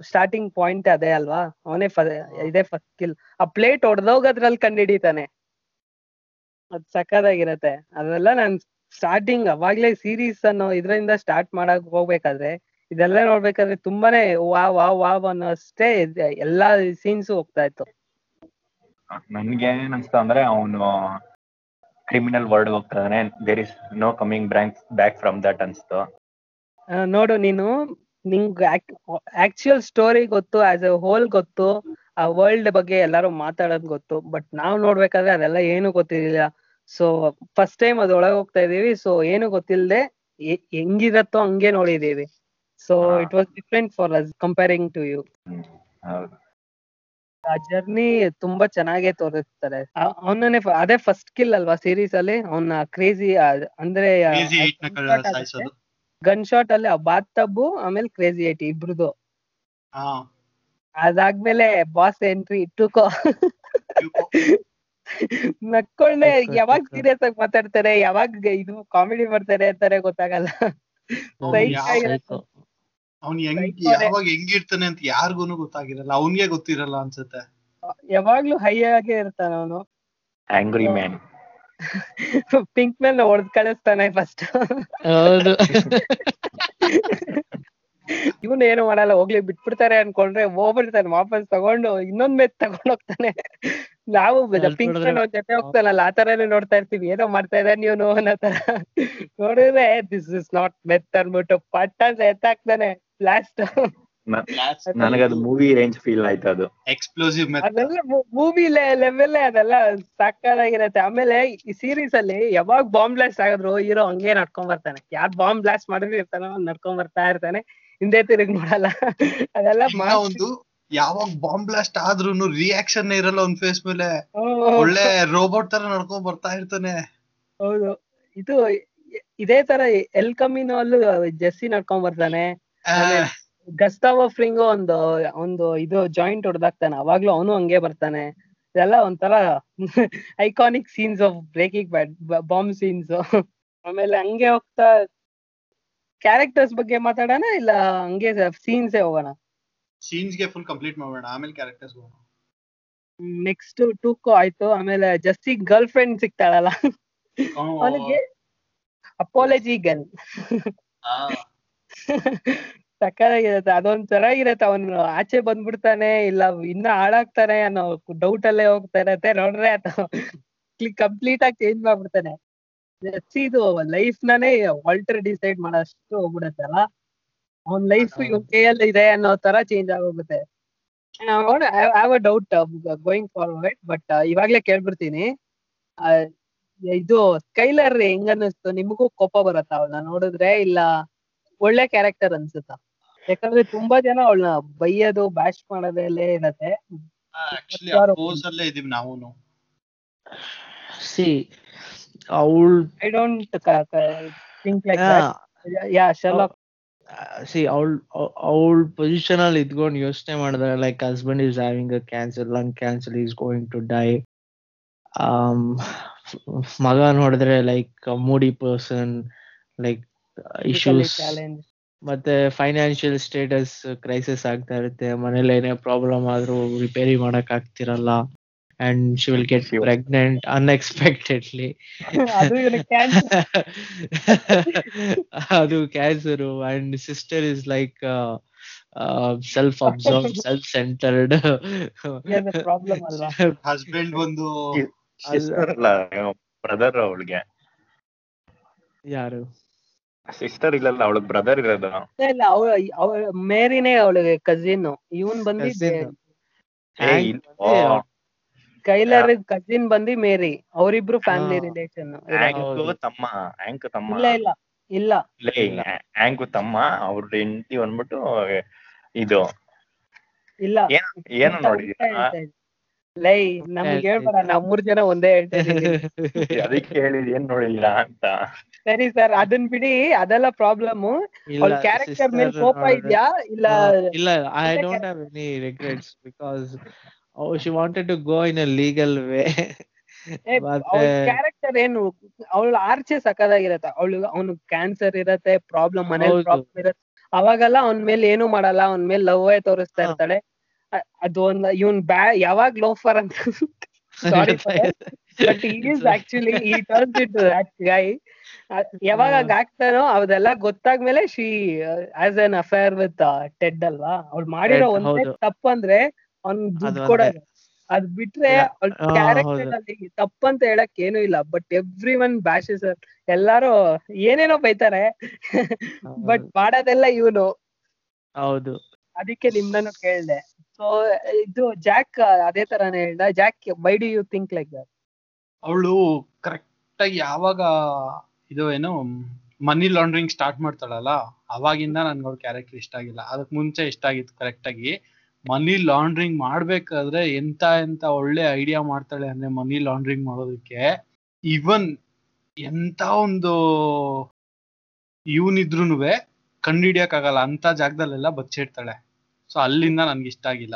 ಸ್ಟಾರ್ಟಿಂಗ್ ಪಾಯಿಂಟ್ ಅದೇ ಅಲ್ವಾ? ಅವನೇ ಇದೇ ಫಸ್ಟ್ ಕಿಲ್ ಆ ಪ್ಲೇಟ್ ಹೊಡೆದೋಗದ್ರಲ್ಲಿ ಕಂಡಿಡಿತಾನೆ. ಅದ್ ಸಕ್ಕದಾಗಿರತ್ತೆ ಅದೆಲ್ಲ ನಾನ್ ಸ್ಟಾರ್ಟಿಂಗ್ ಅವಾಗ್ಲೇ ಸೀರೀಸ್ ಅನ್ನೋ ಇದ್ರಿಂದ ಸ್ಟಾರ್ಟ್ ಮಾಡಕ್ ಹೋಗ್ಬೇಕಾದ್ರೆ, ಇದೆಲ್ಲ ನೋಡ್ಬೇಕಾದ್ರೆ ತುಂಬಾನೇ ವಾ ವಾ ವಾ ಅನ್ನೋ ಅಷ್ಟೇ ಎಲ್ಲಾ ಸೀನ್ಸ್ ಹೋಗ್ತಾ ಇತ್ತು. ನನ್ಗೆ ಏನ್ ಅನ್ಸ್ತಾ ಅಂದ್ರೆ ಅವನು ಕ್ರಿಮಿನಲ್ ವರ್ಡ್ ಹೋಗ್ತಾನೆ there is no coming bank back from that ಅನ್ಸ್ತು ನೋಡು ನೀನು ನಿಂಗ್ ಆಕ್ಚುಯಲ್ ಸ್ಟೋರಿ ಗೊತ್ತು ಆಸ್ ಎ ಹೋಲ್ ಗೊತ್ತು ಆ ವರ್ಲ್ಡ್ ಬಗ್ಗೆ ಎಲ್ಲಾರು ಮಾತಾಡೋದ್ ಗೊತ್ತು ಬಟ್ ನಾವ್ ನೋಡ್ಬೇಕಾದ್ರೆ ಅದೆಲ್ಲ ಏನು ಗೊತ್ತಿರಲಿಲ್ಲ. ಸೊ ಫಸ್ಟ್ ಟೈಮ್ ಅದ್ ಒಳಗ್ ಹೋಗ್ತಾ ಇದೀವಿ ಸೊ ಏನು ಗೊತ್ತಿಲ್ಲದೆ ಹೆಂಗಿರತ್ತೋ ಹಂಗೆ ನೋಡಿದೀವಿ. So it was different for us comparing to you ಆ ಜರ್ನಿ ತುಂಬಾ ಚೆನ್ನಾಗೆ ತೋರಿಸ್ತಾರೆ. ಅವನೇ ಅದೇ ಫಸ್ಟ್ ಕಿಲ್ ಅಲ್ವಾ ಸೀರೀಸ್ ಅಲ್ಲಿ? ಅವನ ಕ್ರೇಜಿ ಅಂದ್ರೆ Crazy eight ನ ಗನ್ ಶಾಟ್ ಅಲ್ಲಿ ಆ ಬಾತ್ ಟಬ್ಬು ಆಮೇಲೆ ಕ್ರೇಜಿ ಐಟಿ ಇಬ್ರದು. ಅದಾದ್ಮೇಲೆ ಬಾಸ್ ಎಂಟ್ರಿ ಟುಕೋ ನಕ್ಕೊಂಡೆ ಯಾವಾಗ. ಸೀರಿಯಸ್ ಆಗಿ ಮಾತಾಡ್ತಾರೆ ಯಾವಾಗ ಇದು ಕಾಮಿಡಿ ಮಾಡ್ತಾರೆ ಅಂತಾರೆ ಗೊತ್ತಾಗಲ್ಲ. ಅವ್ನು ಹೆಂಗ್. ಯಾವಾಗ ಹೆಂಗಿರ್ತಾನೆ ಅಂತ ಯಾರಿಗೂನು ಗೊತ್ತಾಗಿರಲ್ಲ ಅವ್ನ್ಗೆ ಗೊತ್ತಿರಲ್ಲ ಅನ್ಸುತ್ತೆ. ಯಾವಾಗ್ಲೂ ಹೈ ಆಗೇ ಇರ್ತಾನ ಅವನು. ಆಂಗ್ರಿ ಮ್ಯಾನ್ ಪಿಂಕ್ ಮೇಲೆ ಹೊಡೆದ್ ಕಳಿಸ್ತಾನೆ ಫಸ್ಟ್ ಹೌದು. ಇವನು ಏನು ಮಾಡಲ್ಲ ಹೋಗ್ಲಿ ಬಿಟ್ಬಿಡ್ತಾರೆ ಅನ್ಕೊಂಡ್ರೆ ಹೋಗ್ಬಿಡ್ತಾನೆ ವಾಪಸ್ ತಗೊಂಡು ಇನ್ನೊಂದ್ ಮೆತ್ ತಗೊಂಡ್ ಹೋಗ್ತಾನೆ. ನಾವು ಪಿಂಕ್ ಮ್ಯಾನ್ ಅವ್ರ ಜೊತೆ ಹೋಗ್ತಾನಲ್ಲ ಆ ತರನೇ ನೋಡ್ತಾ ಇರ್ತೀವಿ ಏನೋ ಮಾಡ್ತಾ ಇದ್ದಾನೆ ನೀವು ಅನ್ನೋ ತರ. ನೋಡಿದ್ರೆ ದಿಸ್ ಇಸ್ ನಾಟ್ ಮೆತ್ ಅನ್ಬಿಟ್ಟು ಪಟ್ಟ ಅಂತ ಎತ್ತಾಕ್ತಾನೆ. ಬ್ಲಾಸ್ಟ್ ನನಗದು ಮೂವಿ ರೇಂಜ್ ಫೀಲ್ ಆಯ್ತು ಅದು. ಎಕ್ಸ್ಪ್ಲೋಸಿವ್ ಅದೆಲ್ಲ ಮೂವಿ ಲೆವೆಲ್ ಅದೆಲ್ಲ ಸಕ್ಕದಾಗಿರತ್ತೆ ಆಮೇಲೆ ಈ ಸೀರೀಸ್ ಅಲ್ಲಿ ಯಾವಾಗ ಬಾಂಬ್ ಬ್ಲಾಸ್ಟ್ ಆಗಿದ್ರು ಹೀರೋ ಹಂಗೆ ನಡ್ಕೊಂಡ್ ಬರ್ತಾನೆ. ಯಾರ್ ಬಾಂಬ್ ಬ್ಲಾಸ್ಟ್ ಮಾಡಿದ್ರೆ ಇರ್ತಾನೋ ಅವ್ನ್ ನಡ್ಕೊಂಡ್ ಬರ್ತಾ ಇರ್ತಾನೆ. ಹಿಂದೆ ತಿರುಗ್ ನೋಡಲ್ಲ. ಅದೆಲ್ಲ ಒಂದು ಯಾವಾಗ ಬಾಂಬ್ ಬ್ಲಾಸ್ಟ್ ಆದ್ರೂನು ರಿಯಾಕ್ಷನ್ ಇರಲ್ಲ ಒಂದ್ ಫೇಸ್ ಮೇಲೆ. ಹ್ಮ್. ಒಳ್ಳೆ ರೋಬೋಟ್ ತರ ನಡ್ಕೊಂಡ್ ಬರ್ತಾ ಇರ್ತಾನೆ. ಹೌದು. ಇದು ಇದೇ ತರ ಎಲ್ ಕಮಿನೋ ಅಲ್ಲೂ ಜೆಸ್ಸಿ ನಡ್ಕೊಂಡ್ ಬರ್ತಾನೆ. ಗಸ್ತಾವೋ ಫ್ರಿಂಗು ಒಂದು ಒಂದು ಇದು ಜಾಯಿಂಟ್ ಹೊಡೆದಾಗ್ತಾನೆ ಅವಾಗ್ಲೂ ಅವನು ಹಂಗೆ ಬರ್ತಾನೆ. ಇದೆಲ್ಲ ಒಂಥರ iconic scenes of breaking bad bomb scenes ಆಮೇಲೆ ಹಂಗೆ ಹೋಗ್ತಾ ಕ್ಯಾರೆಕ್ಟರ್ಸ್ ಬಗ್ಗೆ ಮಾತಾಡೋಣ ಇಲ್ಲ ಹಂಗೆ ಸೀನ್ಸ್ ಹೋಗೋಣ? ಸೀನ್ಸ್ಗೆ ಫುಲ್ ಕಂಪ್ಲೀಟ್ ಮಾಡೋಣ ಆಮೇಲೆ ಕ್ಯಾರೆಕ್ಟರ್ಸ್ ನೆಕ್ಸ್ಟ್ ಟೂಕೋ ಆಯ್ತು ಆಮೇಲೆ ಜಸ್ಟಿ ಗರ್ಲ್ ಫ್ರೆಂಡ್ ಸಿಗ್ತಾಳಲ್ಲ ಅವನಿಗೆ ಅಪಾಲಜಿ ಗನ್ ಸಕ್ಕತ್ತಾಗಿರತ್ತೆ ಅದೊಂದ್ ಚೆನ್ನಾಗಿರತ್ತೆ ಅವನು ಆಚೆ ಬಂದ್ಬಿಡ್ತಾನೆ ಇಲ್ಲ ಇನ್ನ ಹಾಳಾಗ್ತಾನೆ ಅನ್ನೋ ಡೌಟ್ ಅಲ್ಲೇ ಹೋಗ್ತಾ ಇರತ್ತೆ ನೋಡ್ರೆ ಕ್ಲಿಕ್ ಕಂಪ್ಲೀಟ್ ಆಗಿ ಚೇಂಜ್ ಮಾಡ್ಬಿಡ್ತಾನೆ. ಇದು ಲೈಫ್ ನಾನೇ ವಾಲ್ಟರ್ ಡಿಸೈಡ್ ಮಾಡೋಷ್ಟು ಹೋಗ್ಬಿಡತ್ತಲ್ಲ ಅವನ್ ಲೈಫ್ ಇವನ್ ಕೈಯಲ್ಲಿ ಇದೆ ಅನ್ನೋ ತರ ಚೇಂಜ್ ಆಗೋಗುತ್ತೆ. Have a doubt going forward but ಇವಾಗ್ಲೇ ಕೇಳ್ಬಿಡ್ತೀನಿ. ಇದು ಸ್ಕೈಲರ್ ಹೆಂಗ್ ಅನ್ನಿಸ್ತು? ನಿಮಗೂ ಕೋಪ ಬರುತ್ತಾ? ಅವಳನ್ನ ನೋಡಿದ್ರೆ ಇಲ್ಲ ಒಳ್ಳೆ ಕ್ಯಾರೆಕ್ಟರ್ ಅನ್ಸುತ್ತಾ? ಯಾಕಂದ್ರೆ ತುಂಬಾ ಜನ ಅವಳನ್ನ ಬೈಯೋದು ಬ್ಯಾಶ್ ಮಾಡೋದಲ್ಲೇ ಇರತ್ತೆ. ಸಿ ಅವಳು I don't think like yeah Sherlock see ಅವಳ ಅವಳ ಪೊಸಿಷನ್ ಅಲ್ಲಿ ಇದ್ಕೊಂಡು ಯೋಚನೆ ಮಾಡಿದ್ರೆ like husband is having a cancer lung cancer is going to die ಮಗ ನೋಡಿದ್ರೆ like moody person like issues ಮತ್ತೆ ಫೈನಾನ್ಷಿಯಲ್ ಸ್ಟೇಟಸ್ ಕ್ರೈಸಿಸ್ ಆಗ್ತಾ ಇರುತ್ತೆ. ಮನೇಲಿ ಏನೇ ಪ್ರಾಬ್ಲಮ್ ಆದ್ರೂ ರಿಪೇರಿ ಮಾಡಕ್ ಆಗ್ತಿರಲ್ಲ. And she will get pregnant unexpectedly ಅದು cancer and sister is like self observe self centered husband ಅಲ್ಲ ಬ್ರದರ್ ಅವಳಿಗೆ. ಯಾರು? ಸಿಸ್ಟರ್ ಇಲ್ಲಲ್ಲ ಅವಳಿಗೆ ಬ್ರದರ್ ಇರೋದು. ಇಲ್ಲ ಅವ ಅವಳ ಮೇರಿನೇ ಅವಳಿಗೆ ಕಸಿನ್ ಇವನ್ ಬಂದಿ ಕೈಲರ್ ಕಸಿನ್ ಬಂದಿ ಮೇರಿ. ಅವರಿಬ್ರು ಫ್ಯಾಮಿಲಿ. ರಿಲೇಷನ್. ತಮ್ಮ ಆಂಕು ತಮ್ಮ. ಇಲ್ಲ ಇಲ್ಲ ಇಲ್ಲ. ಲೇ ಆಂಕು ತಮ್ಮ ಅವ್ರ ಹೆಂಡತಿ ಬಂದ್ಬಿಟ್ಟು ಇದು. ಇಲ್ಲ. ಏನ್ ನೋಡಿದೀರಾ. ಲೈ ನಮ್ಗೆ ಹೇಳ್ಬೇಡ ನಾವ್ ಮೂರ್ ಜನ ಒಂದೇ ಹೇಳ್ತೀವಿ ಅದಕ್ಕೆ ಹೇಳಿದ್ ಏನ್ ನೋಡಿಲ್ಲ ಅಂತ. ಸರಿ ಸರ್ ಅದನ್ ಬಿಡಿ ಅದೆಲ್ಲ ಪ್ರಾಬ್ಲಮ್ ಅವ್ಳ ಕ್ಯಾರೆಕ್ಟರ್ ಮೇಲೆ ಕೋಪ ಇದ್ಯಾ? ಇಲ್ಲ ಇಲ್ಲ I don't have any regrets because she wanted to go in a legal way character ಏನು? ಅವಳು ಆರ್ಚೆ ಸಕ್ಕದಾಗಿರತ್ತೆ ಅವಳು ಅವನು ಕ್ಯಾನ್ಸರ್ ಇರತ್ತೆ ಪ್ರಾಬ್ಲಮ್ ಮನೇಲಿ ಪ್ರಾಬ್ಲಮ್ ಇರತ್ತೆ. ಅವಾಗೆಲ್ಲ ಅವನ ಮೇಲೆ ಏನು ಮಾಡಲ್ಲ ಅವನ ಮೇಲೆ ಲವ್ವೇ ತೋರಿಸ್ತಾ ಇರ್ತಾಳೆ. ಅದು ಒಂದ್ ಇವ್ನ್ ಬ್ಯಾ ಯಾವಾಗ್ ಲೋಫರ್ ಅಂತ. ಸಾರಿ ಬಟ್ ಈಸ್ ಆಕ್ಚುಲಿ ಈ ಟರ್ನ್ಸ್ ಇಟ್ ದಟ್ ಗೈ ಯಾವಾಗ. ಆಗ್ತಾನೋ ಅದೆಲ್ಲ ಗೊತ್ತಾದ್ಮೇಲೆ she has an affair with Ted ಅಲ್ವಾ? ಅವ್ಳು ಮಾಡಿರೋ Ted, ಒಂದೇ. ತಪ್ಪು ಅಂದ್ರೆ ಅವ್ನ್ ದುಡ್ಡು ಕೊಡೋದು ಅದ್ ಬಿಟ್ರೆ. ಅವ್ಳ ಕ್ಯಾರೆಕ್ಟರ್. ಅಲ್ಲಿ ತಪ್ಪಂತ ಹೇಳಕ್ ಏನು ಇಲ್ಲ. ಬಟ್ ಎವ್ರಿ ಒನ್ ಬ್ಯಾಶಸ್ ಎಲ್ಲಾರು ಏನೇನೋ ಬೈತಾರೆ. ಬಟ್ ಮಾಡೋದೆಲ್ಲ ಇವನು. ಹೌದು. ಅದಕ್ಕೆ ನಿಮ್ದನ್ನು ಕೇಳ್ದೆ. ಸೊ ಇದು ಜಾಕ್ ಅದೇ ತರಾನೇ ಹೇಳ್ದ. Jack by do you think like that ಅವಳು ಕರೆಕ್ಟ್ ಆಗಿ ಯಾವಾಗ ಇದು ಏನು ಮನಿ ಲಾಂಡ್ರಿಂಗ್ ಸ್ಟಾರ್ಟ್ ಮಾಡ್ತಾಳಲ್ಲ, ಅವಾಗಿಂದ ನನ್ಗೆ ಅವ್ರ ಕ್ಯಾರೆಕ್ಟರ್ ಇಷ್ಟ ಆಗಿಲ್ಲ. ಅದಕ್ಕೆ ಮುಂಚೆ ಇಷ್ಟ ಆಗಿತ್ತು ಕರೆಕ್ಟ್ ಆಗಿ. ಮನಿ ಲಾಂಡ್ರಿಂಗ್ ಮಾಡ್ಬೇಕಾದ್ರೆ ಎಂತ ಎಂತ ಒಳ್ಳೆ ಐಡಿಯಾ ಮಾಡ್ತಾಳೆ ಅಂದ್ರೆ ಮನಿ ಲಾಂಡ್ರಿಂಗ್ ಮಾಡೋದಕ್ಕೆ ಇವನ್ ಎಂತ ಒಂದು ಇವನಿದ್ರುನುವೆ ಕಂಡಿಡಿಯಕ್ಕಾಗಲ್ಲ ಅಂತ ಜಾಗದಲ್ಲೆಲ್ಲ ಬಚ್ಚಿಡ್ತಾಳೆ. ಸೊ ಅಲ್ಲಿಂದ ನನ್ಗೆ ಇಷ್ಟ ಆಗಿಲ್ಲ.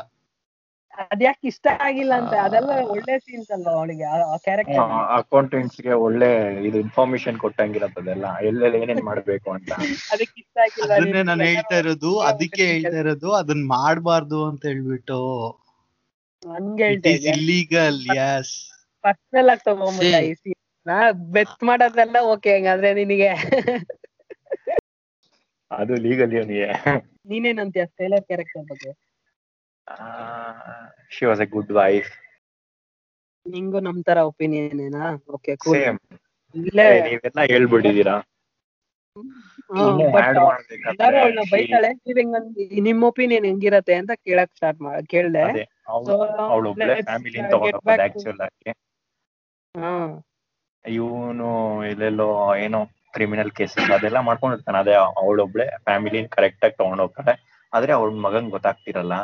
ಅದ್ಯಾಕ್ ಇಷ್ಟ ಆಗಿಲ್ಲ ಅಂತ? ಅದೆಲ್ಲ ಒಳ್ಳೆ ಸೀನ್ಸ್ ಅಲ್ವಾ ಅವಳಿಗೆ ಆ ಕ್ಯಾರೆಕ್ಟರ್ ಅಕೌಂಟೆಂಟ್ಸ್ಗೆ ಒಳ್ಳೆ ಇದು ಇನ್ಫಾರ್ಮೇಶನ್ ಕೊಟ್ಟಂಗಿರತ್ತದೆಲ್ಲ ಎಲ್ಲೆಲ್ಲಿ ಏನೇನ್ ಮಾಡ್ಬೇಕು ಅಂತ. ಅದಕ್ಕೆ ಇಷ್ಟ ಆಗಿಲ್ಲ ಅದನ್ನೇ ನಾನು ಹೇಳ್ತಾ ಇರೋದು ಅದಕ್ಕೆ ಹೇಳ್ತಾ ಇರೋದು ಅದನ್ನ ಮಾಡ್ಬಾರ್ದು ಅಂತ ಹೇಳ್ಬಿಟ್ಟು. ಹಂಗೆ ಇಟ್ ಹೇಳ್ತಾ ಇಲ್ಲೀಗಲ್ ಯಸ್ ಪರ್ಸನಲ್ ಆಗಿ ತಗೊಂಬಿಟ್ಟ ಈ ಸೀನ್ ನಾ? ಬೆತ್ ಮಾಡೋದೆಲ್ಲ ಓಕೆ ಹಂಗಾದ್ರೆ ನಿನಗೆ. ಅದು ಲೀಗಲ್ ಇವನಿಗೆ ನೀನೇನಂತೀಯ ಸ್ಟೈಲರ್ ಕ್ಯಾರೆಕ್ಟರ್ ಬಗ್ಗೆ? She was a good wife ನಿಂಗು ನಮ್ ತರ ಒಪಿನಿಯನ್ ಏನಾ? ಓಕೆ ಕೂಲ್ ಸೇಮ್ ಇಲ್ಲೇ ನೀವೆಲ್ಲ ಹೆಂಗಂದ್ ನಿಮ್ ಒಪಿನಿಯನ್ ಹೆಂಗಿರತ್ತೆ ಅಂತ ಕೇಳಕ್ ಸ್ಟಾರ್ಟ್ ಮಾಡ ಕೇಳ್ದೆ. ಇವನು ಎಲ್ಲೆಲ್ಲೋ ಏನೋ ಕ್ರಿಮಿನಲ್ ಕೇಸಸ್ ಅದೆಲ್ಲ ಮಾಡ್ಕೊಂಡಿರ್ತಾನೆ. ಅದೇ ಅವಳೊಬ್ಳೆ ಫ್ಯಾಮಿಲಿ ಕರೆಕ್ಟ್ ಆಗಿ ತಗೊಂಡ್ ಹೋಗ್ತಾಳೆ. ಆದ್ರೆ ಅವ್ಳ ಮಗನ್ ಗೊತ್ತಾಗ್ತಿರಲ್ಲ.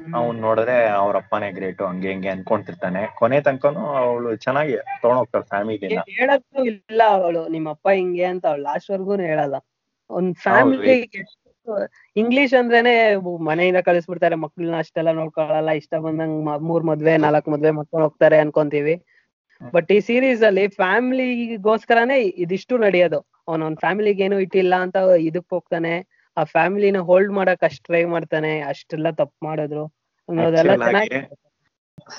ಅವ್ನ್ ನೋಡಿದ್ರೆ ಅವ್ರ ಅಪ್ಪನೇ ಗ್ರೇಟ್ ಹಂಗೆ ಹಿಂಗೆ ಅನ್ಕೊಂತಿರ್ತಾನೆ. ಕೊನೆ ತನಕನು ಅವಳು ಚೆನ್ನಾಗಿ ತಗೊಂಡೋಗ್ತಾಳ ಫ್ಯಾಮಿಲಿನ ಹೇಳಕ್ಕೂ ಇಲ್ಲ ಅವಳು ನಿಮ್ಮ ಅಪ್ಪ ಹಿಂಗೆ ಅಂತ ಅವಳು ಲಾಸ್ಟ್ ವರ್ಗೂನು ಹೇಳಲ್ಲ. ಒಂದ್ ಫ್ಯಾಮಿಲಿ ಇಂಗ್ಲಿಷ್ ಅಂದ್ರೇನೆ ಮನೆಯಿಂದ ಕಳಿಸ್ಬಿಡ್ತಾರೆ ಮಕ್ಳನ್ನ ಅಷ್ಟೆಲ್ಲ ನೋಡ್ಕೊಳ್ಳಲ್ಲ ಇಷ್ಟ ಬಂದಂಗ್ ಮೂರ್ ಮದ್ವೆ ನಾಲ್ಕ್ ಮದ್ವೆ ಮಾಡ್ಕೊಂಡ್ ಹೋಗ್ತಾರೆ ಅನ್ಕೊಂತೀವಿ. ಬಟ್ ಈ ಸೀರೀಸ್ ಅಲ್ಲಿ ಫ್ಯಾಮಿಲಿಗೋಸ್ಕರನೇ ಇದಿಷ್ಟು ನಡೆಯೋದು. ಅವ್ನ ಅವ್ನ ಫ್ಯಾಮಿಲಿಗೆ ಏನು ಇಟ್ಟಿಲ್ಲ ಅಂತ ಇದಕ್ ಹೋಗ್ತಾನೆ. ಆ ಫ್ಯಾಮಿಲಿನ ಹೋಲ್ಡ್ ಮಾಡಕ್ ಅಷ್ಟ್ ಟ್ರೈ ಮಾಡ್ತಾನೆ ಅಷ್ಟೆಲ್ಲ ತಪ್ಪು ಮಾಡಿದ್ರು ಅನ್ನೋದೆಲ್ಲ ಚೆನ್ನಾಗಿ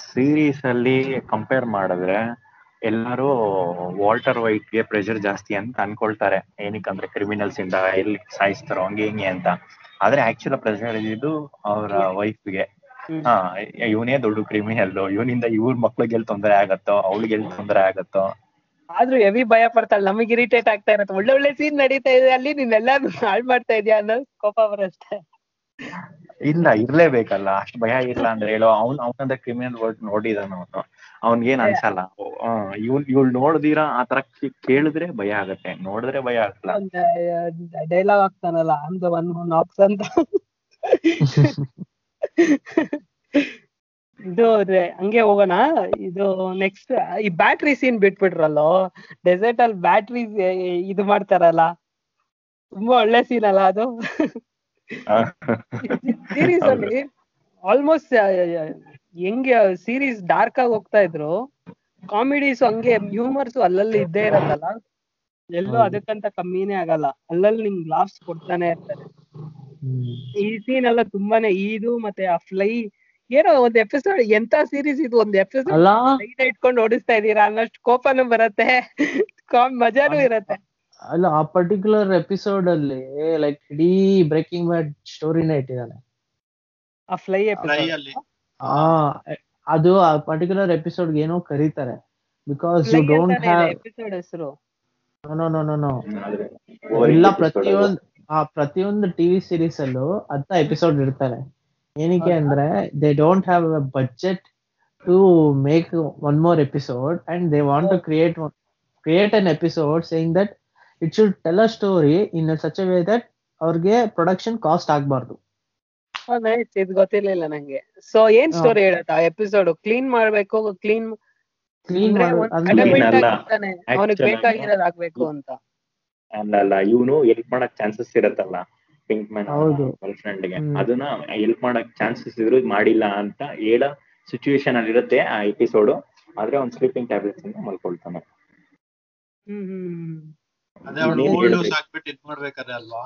ಸೀರೀಸ್ ಅಲ್ಲಿ ಕಂಪೇರ್ ಮಾಡಿದ್ರೆ ಎಲ್ಲರೂ ವಾಲ್ಟರ್ ವೈಟ್ಗೆ ಪ್ರೆಷರ್ ಜಾಸ್ತಿ ಅಂತ ಅನ್ಕೊಳ್ತಾರೆ. ಏನಕ್ಕಂದ್ರೆ ಕ್ರಿಮಿನಲ್ಸ್ ಇಂದ ಎಲ್ಲಿ ಸಾಯಿಸ್ತಾರೋ ಹಂಗೆ ಹಿಂಗೆ ಅಂತ. ಆದ್ರೆ ಆಕ್ಚುಲ್ ಪ್ರೆಷರ್ ಇದ್ದು ಅವರ ವೈಫ್ಗೆ ಗೆ. ಹಾ ಇವನೇ ದೊಡ್ಡ ಕ್ರಿಮಿನಲ್ ಇವನಿಂದ ಇವ್ರ ಮಕ್ಳಿಗೆ ಎಲ್ಲಿ ತೊಂದರೆ ಆಗತ್ತೋ ಅವಳಿಗೆ ಎಲ್ಲಿ ತೊಂದರೆ ಆಗತ್ತೋ ಆದ್ರೂ ಹೆವಿ ಭಯ ಪಡ್ತಾಳೆ. ನಮಗ್ ಇರಿಟೇಟ್ ಆಗ್ತಾ ಇರತ್ತೆ. ಒಳ್ಳೆ ಒಳ್ಳೆ ಸೀನ್ ನಡೀತಾ ಇದೆ ಅಲ್ಲಿ ನೀನೆಲ್ಲ ಹಾಳ್ ಮಾಡ್ತಾ ಇದೀಯ ಅನ್ನೋ ಕೋಪ ಬರಷ್ಟೇ. ಇಲ್ಲ ಇರ್ಲೇಬೇಕಲ್ಲ. ಅಷ್ಟು ಭಯ ಇಲ್ಲ ಅಂದ್ರೆ ಹೇಳೋ. ಅವ್ನ್ ಅವನಂದ ಕ್ರಿಮಿನಲ್ ವರ್ಡ್ ನೋಡಿದಾನ ಅವನು. ಅವ್ನ್ಗೇನ್ ಅನ್ಸಲ್ಲ. ಇವ್ ಇವ್ಳ್ ನೋಡ್ದಿರಾ ಆತರ ಕೇಳಿದ್ರೆ ಭಯ ಆಗತ್ತೆ. ನೋಡಿದ್ರೆ ಭಯ ಆಗಲ್ಲ. ಡೈಲಾಗ್ ಆಗ್ತಾನಲ್ಲ ಅಂತ. ಇದು ಹಂಗೆ ಹೋಗೋಣ. ಇದು ನೆಕ್ಸ್ಟ್ ಈ ಬ್ಯಾಟ್ರಿ ಸೀನ್ ಬಿಟ್ಬಿಟ್ರಲ್ಲೋ? ಡೆಸರ್ಟ್ ಅಲ್ಲಿ ಬ್ಯಾಟ್ರಿ ಇದು ಮಾಡ್ತಾರಲ್ಲ? ತುಂಬಾ ಒಳ್ಳೆ ಸೀನ್ ಅಲ್ಲ ಅದು? ಸೀರೀಸ್ ಅಲ್ಲಿ ಆಲ್ಮೋಸ್ಟ್ ಹೆಂಗೆ ಸೀರೀಸ್ ಡಾರ್ಕ್ ಆಗಿ ಹೋಗ್ತಾ ಇದ್ರು ಕಾಮಿಡೀಸ್ ಹಂಗೆ ಹ್ಯೂಮರ್ಸ್ ಅಲ್ಲಲ್ಲಿ ಇದ್ದೇ ಇರತ್ತಲ್ಲ? ಎಲ್ಲೂ. ಅದಕ್ಕಂತ ಕಮ್ಮಿನೇ ಆಗಲ್ಲ. ಅಲ್ಲಲ್ಲಿ ನಿಮ್ಗೆ ಲಾಫ್ಸ್ ಕೊಡ್ತಾನೆ ಇರ್ತಾರೆ. ಈ ಸೀನ್ ಎಲ್ಲ ತುಂಬಾನೇ ಇದು ಮತ್ತೆ ಆ ಫ್ಲೈ ಏನೋ ಒಂದ್ ಎಪಿಸೋಡ್ ಎಂತ ಸೀರೀಸ್ ಇದು? ಒಂದ್ ಎಪಿಸೋಡ್ ಲೈಟ್ ಇಟ್ಕೊಂಡು ಓಡಿಸ್ತಾ ಇದೀರಾ ಅನ್ನೋಷ್ಟು ಕೋಪನು ಬರತ್ತೆ. ಮಜಾನು ಮಜಾನೂ ಇರತ್ತೆ. ಅಲ್ಲ ಆ ಪರ್ಟಿಕ್ಯುಲರ್ ಎಪಿಸೋಡ್ ಅಲ್ಲಿ ಲೈಕ್ ಇಡೀ ಬ್ರೇಕಿಂಗ್ ಬ್ಯಾಡ್ ಸ್ಟೋರಿನ ಇಟ್ಟಿದ್ದಾನೆ. ಆ ಫ್ಲೈ ಅದು ಆ ಪರ್ಟಿಕ್ಯುಲರ್ ಎಪಿಸೋಡ್ ಏನೋ ಕರೀತಾರೆ. Because you don't have episode ಹೆಸರು. ನೋ ನೋ ನೋ ನೋ ಇಲ್ಲ ಪ್ರತಿಯೊಂದು ಆ ಪ್ರತಿಯೊಂದು ಟಿವಿ ಸೀರೀಸ್ ಅಲ್ಲೂ ಹತ್ತ ಎಪಿಸೋಡ್ ಇರ್ತಾರೆ ಏನಕ್ಕೆ ಅಂದ್ರೆ they don't have a budget to make one more episode and they want to create create an episode saying that it should tell a story in such way that ಅವ್ರಿಗೆ ಪ್ರೊಡಕ್ಷನ್ ಕಾಸ್ಟ್ ಆಗಬಾರ್ದು. ಇದು ಗೊತ್ತಿರ್ಲಿಲ್ಲ ನಂಗೆ. ಸೊ ಏನ್. ಸ್ಟೋರಿ ಹೇಳತ್ತ ಎಪಿಸೋಡ್ ಕ್ಲೀನ್ ಮಾಡ್ಬೇಕು ಕ್ಲೀನ್ ಕ್ಲೀನ್ Clean ಅವನಿಗೆ ಬೇಕಾಗಿರೋದ್ ಆಗ್ಬೇಕು ಅಂತ. ಅಲ್ಲ ಅಲ್ಲ ಇವನು ಹೆಲ್ಪ್ ಮಾಡಕ್ ಚಾನ್ಸಸ್ ಇರತ್ತಲ್ಲ. Pinkman. ಗರ್ಲ್ ಫ್ರೆಂಡ್ಗೆ. ಅದನ್ನ ಹೆಲ್ಪ್ ಮಾಡಕ್ ಚಾನ್ಸಸ್ ಇದ್ರು ಮಾಡಿಲ್ಲ ಅಂತ ಹೇಳ ಸಿಚುವೇಶನ್ ಅಲ್ಲಿ ಇರುತ್ತೆ ಆ ಎಪಿಸೋಡ್ ಆದ್ರೆ ಅವ್ನ್ ಸ್ಲೀಪಿಂಗ್ ಟ್ಯಾಬ್ಲೆಟ್ಸ್ ಇಂದ ಮಲ್ಕೊಳ್ತಾನೆ ಅಲ್ವಾ?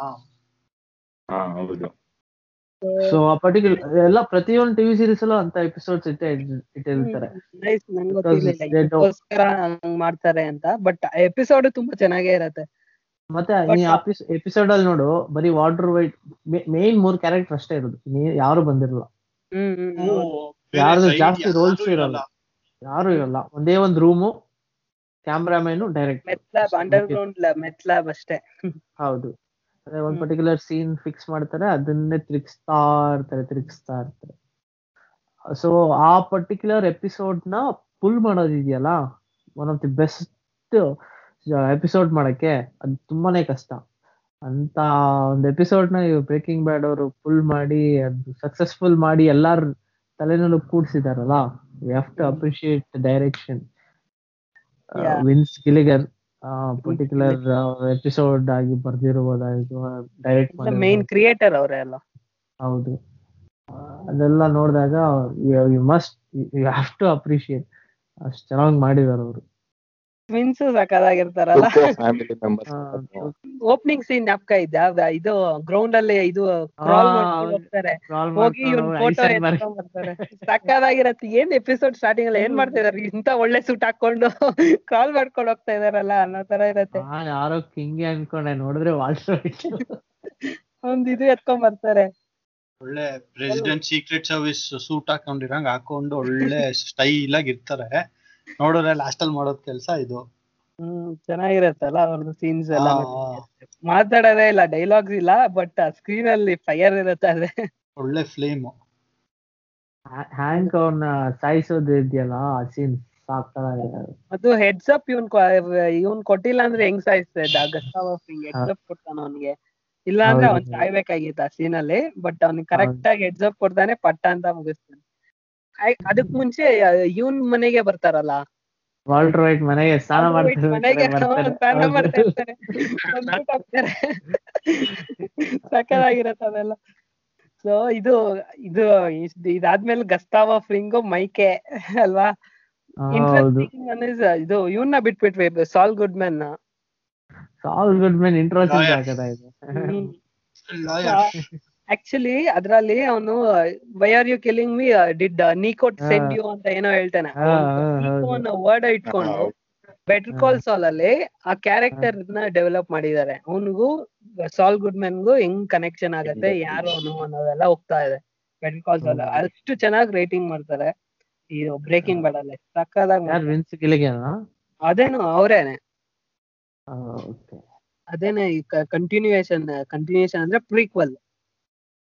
ಹಾ ಹೌದು. ಸೊ ಆ ಪರ್ಟಿಕ್ಯುಲರ್ ಎಲ್ಲ ಪ್ರತಿಯೊಂದು ಟಿವಿ ಸೀರೀಸ್ ಅಲ್ಲೂ ಅಂತ ಎಪಿಸೋಡ್ಸ್ ಇಟ್ಟೆ ಇಟ್ಟಿರ್ತಾರೆ. ಮಾಡ್ತಾರೆ ಅಂತ. ಬಟ್ ಎಪಿಸೋಡ್ ತುಂಬಾ ಚೆನ್ನಾಗೇ ಇರತ್ತೆ. ಮತ್ತೆ ಈ ನೀ ಎಪಿಸೋಡ್ ಅಲ್ಲಿ ನೋಡು ಬರೀ ವಾಟರ್ ವೈಟ್ ಮೇನ್ ಮೂರ್ ಕ್ಯಾರೆಕ್ಟರ್ ಅಷ್ಟೇ ಇರೋದು. ನೀ- ಯಾರು ಬಂದಿರಲ್ಲ. ಯಾರ್ದು ಜಾಸ್ತಿ ರೋಲ್ಸ್ ಇರಲ್ಲ. ಯಾರು ಇರಲ್ಲ. ಒಂದೇ ಒಂದ್ ರೂಮು ಕ್ಯಾಮ್ರಾಮನ್ ಡೈರೆಕ್ಟ್ ಮೆಟ್ಲಾಬ್ ಅಷ್ಟೇ. ಹೌದು. ಅದೇ ಒಂದ್ ಪರ್ಟಿಕ್ಯುಲರ್ ಸೀನ್ ಫಿಕ್ಸ್ ಮಾಡ್ತಾರೆ ಅದನ್ನೇ ತಿರುಗಿಸ್ತಾ ಇರ್ತಾರೆ ತಿರುಗಿಸ್ತಾ ಇರ್ತಾರೆ. ಸೊ ಆ ಪರ್ಟಿಕ್ಯುಲರ್ ಎಪಿಸೋಡ್ನ pull ಮಾಡೋದಿದೆಯಲ್ಲ? One of the best episode ಮಾಡಕ್ಕೆ ಅದು ತುಂಬಾನೇ ಕಷ್ಟ. ಅಂತ ಒಂದು ಎಪಿಸೋಡ್ನ ಬ್ರೇಕಿಂಗ್ ಬ್ಯಾಡ್ ಅವರು ಫುಲ್ ಮಾಡಿ ಅದು ಸಕ್ಸಸ್ಫುಲ್ ಮಾಡಿ ಎಲ್ಲಾರ ತಲೆನಲ್ಲೂ ಕೂಡ್ಸಿದಾರಲ್ಲ? We have to appreciate direction. Vince Gilligan particular episode ಆಗಿ ಬರ್ದಿರಬಹುದಾಯ್ತು ಡೈರೆಕ್ಟ್ ಮೇನ್ ಕ್ರಿಯೇಟರ್ ಅವರೇ ಅಲ್ಲ. ಹೌದು. ಅದೆಲ್ಲ ನೋಡಿದಾಗ you must you have to appreciate ಅಷ್ಟು ಚೆನ್ನಾಗಿ ಮಾಡಿದಾರೆ ಅವರು. ಟ್ವಿನ್ಸ್ ಸಕ್ಕದಾಗಿರ್ತಾರಲ್ಲ ಓಪನಿಂಗ್ ಸೀನ್ ಜ್ಞಾಪಕ ಇದ್ದ ಇದು ಗ್ರೌಂಡ್ ಅಲ್ಲಿ ಇದು ಹೋಗ್ತಾರೆ. ಹೋಗಿ ಫೋಟೋ ಬರ್ತಾರೆ. ಸಕ್ಕದಾಗಿರತ್ತೆ. ಏನ್ ಎಪಿಸೋಡ್ ಸ್ಟಾರ್ಟಿಂಗ್ ಅಲ್ಲಿ ಏನ್ ಮಾಡ್ತಿದಾರೆ? ಇಂತ ಒಳ್ಳೆ ಸೂಟ್ ಹಾಕೊಂಡು ಕ್ರಾಲ್ ಮಾಡ್ಕೊಂಡು ಹೋಗ್ತಾ ಇದಾರಲ್ಲ ಅನ್ನೋ ತರ ಇರತ್ತೆ. ಯಾರೋ ಹಿಂಗೆ ಅನ್ಕೊಂಡೆ ನೋಡಿದ್ರೆ ಒಂದ್ ಇದು ಎತ್ಕೊಂಡ್ ಬರ್ತಾರೆ. ಒಳ್ಳೆ ಪ್ರೆಸಿಡೆಂಟ್ ಸೀಕ್ರೆಟ್ ಸರ್ವಿಸ್ ಸೂಟ್ ಹಾಕೊಂಡಿರಂಗ್ ಹಾಕೊಂಡು ಒಳ್ಳೆ ಸ್ಟೈಲ್ ಆಗಿ ಇರ್ತಾರೆ. ನೋಡಿದ್ರೆ ಲಾಸ್ಟ್ ಅಲ್ಲಿ ಮಾಡೋದ್ ಕೆಲ್ಸ ಇದು. ಹ್ಮ್ ಚೆನ್ನಾಗಿರತ್ತಲ್ಲ ಅವ್ರದ್ದು ಸೀನ್ಸ್ ಎಲ್ಲ ಮಾತಾಡೋದೇ ಇಲ್ಲ ಡೈಲಾಗ್ಸ್ ಇಲ್ಲ ಬಟ್ ಸ್ಕ್ರೀನ್ ಅಲ್ಲಿ ಫೈರ್ ಇರುತ್ತೆ ಅದೇ. ಒಳ್ಳೆ ಫ್ಲೇಮ್ ಹ್ಯಾಂಕ್ ಅವ್ನ ಸಾಯಿಸೋದು ಇದೆಯಲ್ಲ ಆ ಸೀನ್ ಅದು ಹೆಡ್ಸ್ ಅಪ್ ಇವನ್ ಇವನ್ ಕೊಟ್ಟಿಲ್ಲ ಅಂದ್ರೆ ಹೆಂಗ್ ಸಾಯಿಸ್ತಾ? ಗಸ್ತಾವ್ ಹಿಂಗ್ ಹೆಡ್ಸ್ ಅಪ್ ಕೊಡ್ತಾನ ಅವನ್ಗೆ. ಇಲ್ಲ ಅಂದ್ರೆ ಅವ್ನ್. ಸಾಯ್ಬೇಕಾಗಿತ್ತು ಆ ಸೀನ್ ಅಲ್ಲಿ ಬಟ್ ಅವ್ನಿಗೆ ಕರೆಕ್ಟ್ ಆಗಿ ಹೆಡ್ಸ್ ಅಪ್ ಕೊಡ್ತಾನೆ ಪಟ್ಟ ಅಂತ ಮುಗಿಸ್ತಾನೆ. ಅದಕ್ ಮುಂಚೆ ಇವನ್ ಮನೆಗೆ ಬರ್ತಾರಲ್ಲ? ವಾಲ್ಟರ್ ವೈಟ್ ಮನೆಗೆ ಸ್ನಾನ ಮಾಡ್ತಾರೆ. ಸಕ್ಕತ್ತಾಗಿರತ್ತೆ ಅದೆಲ್ಲ ಸೊ ಇದು ಇದು ಇದ್- ಇದಾದ್ಮೇಲೆ ಗಸ್ತಾವ ಫ್ರಿಂಗು ಮೈಕೆ ಅಲ್ವಾ? ಇಂಟ್ರೆಸ್ಟಿಂಗ್ ಇದು ಇವನ್ನ ಬಿಟ್ಬಿಟ್ವಿ Saul Goodman Saul Goodman introducing Lawyer. ಆಗದಾಗಿದೆ ಆಕ್ಚುಲಿ ಅದ್ರಲ್ಲಿ ಅವನು why are you killing me did ನೀಕೋಟ್ ಸೆಂಡ್. ಯು ಅಂತ ಏನೋ ಹೇಳ್ತಾನೆ. ವರ್ಡ್ ಇಟ್ಕೊಂಡು ಬೆಟರ್ ಕಾಲ್ ಸಾಲ್ ಅಲ್ಲಿ ಆ ಕ್ಯಾರೆಕ್ಟರ್ನ ಡೆವಲಪ್ ಮಾಡಿದ್ದಾರೆ. ಅವನಿಗೂ ಸಾಲ್ ಗುಡ್ಮನ್ಗೂ ಹೆಂಗ್ ಕನೆಕ್ಷನ್ ಆಗತ್ತೆ ಯಾರು ಅವನು ಅನ್ನೋದೆಲ್ಲ ಹೋಗ್ತಾ ಇದೆ. ಬೆಟರ್ ಕಾಲ್ ಸಾಲ್ ಅಷ್ಟು ಚೆನ್ನಾಗಿ ರೇಟಿಂಗ್ ಮಾಡ್ತಾರೆ. ಈ ಬ್ರೇಕಿಂಗ್ ಬ್ಯಾಡ್ ಅಲ್ಲಿ. ಸಕ್ಕದಾಗಿ ಯಾರು ವಿನ್ಸ್ ಗಿಲಿಗೇನ ಅದೇನು ಅವರೇನೆ. ಅದೇನೇ ಅದೇನೆ ಕಂಟಿನ್ಯೂಯೇಷನ್ ಕಂಟಿನ್ಯೂಯೇಷನ್ ಅಂದ್ರೆ ಪ್ರೀಕ್ವಲ್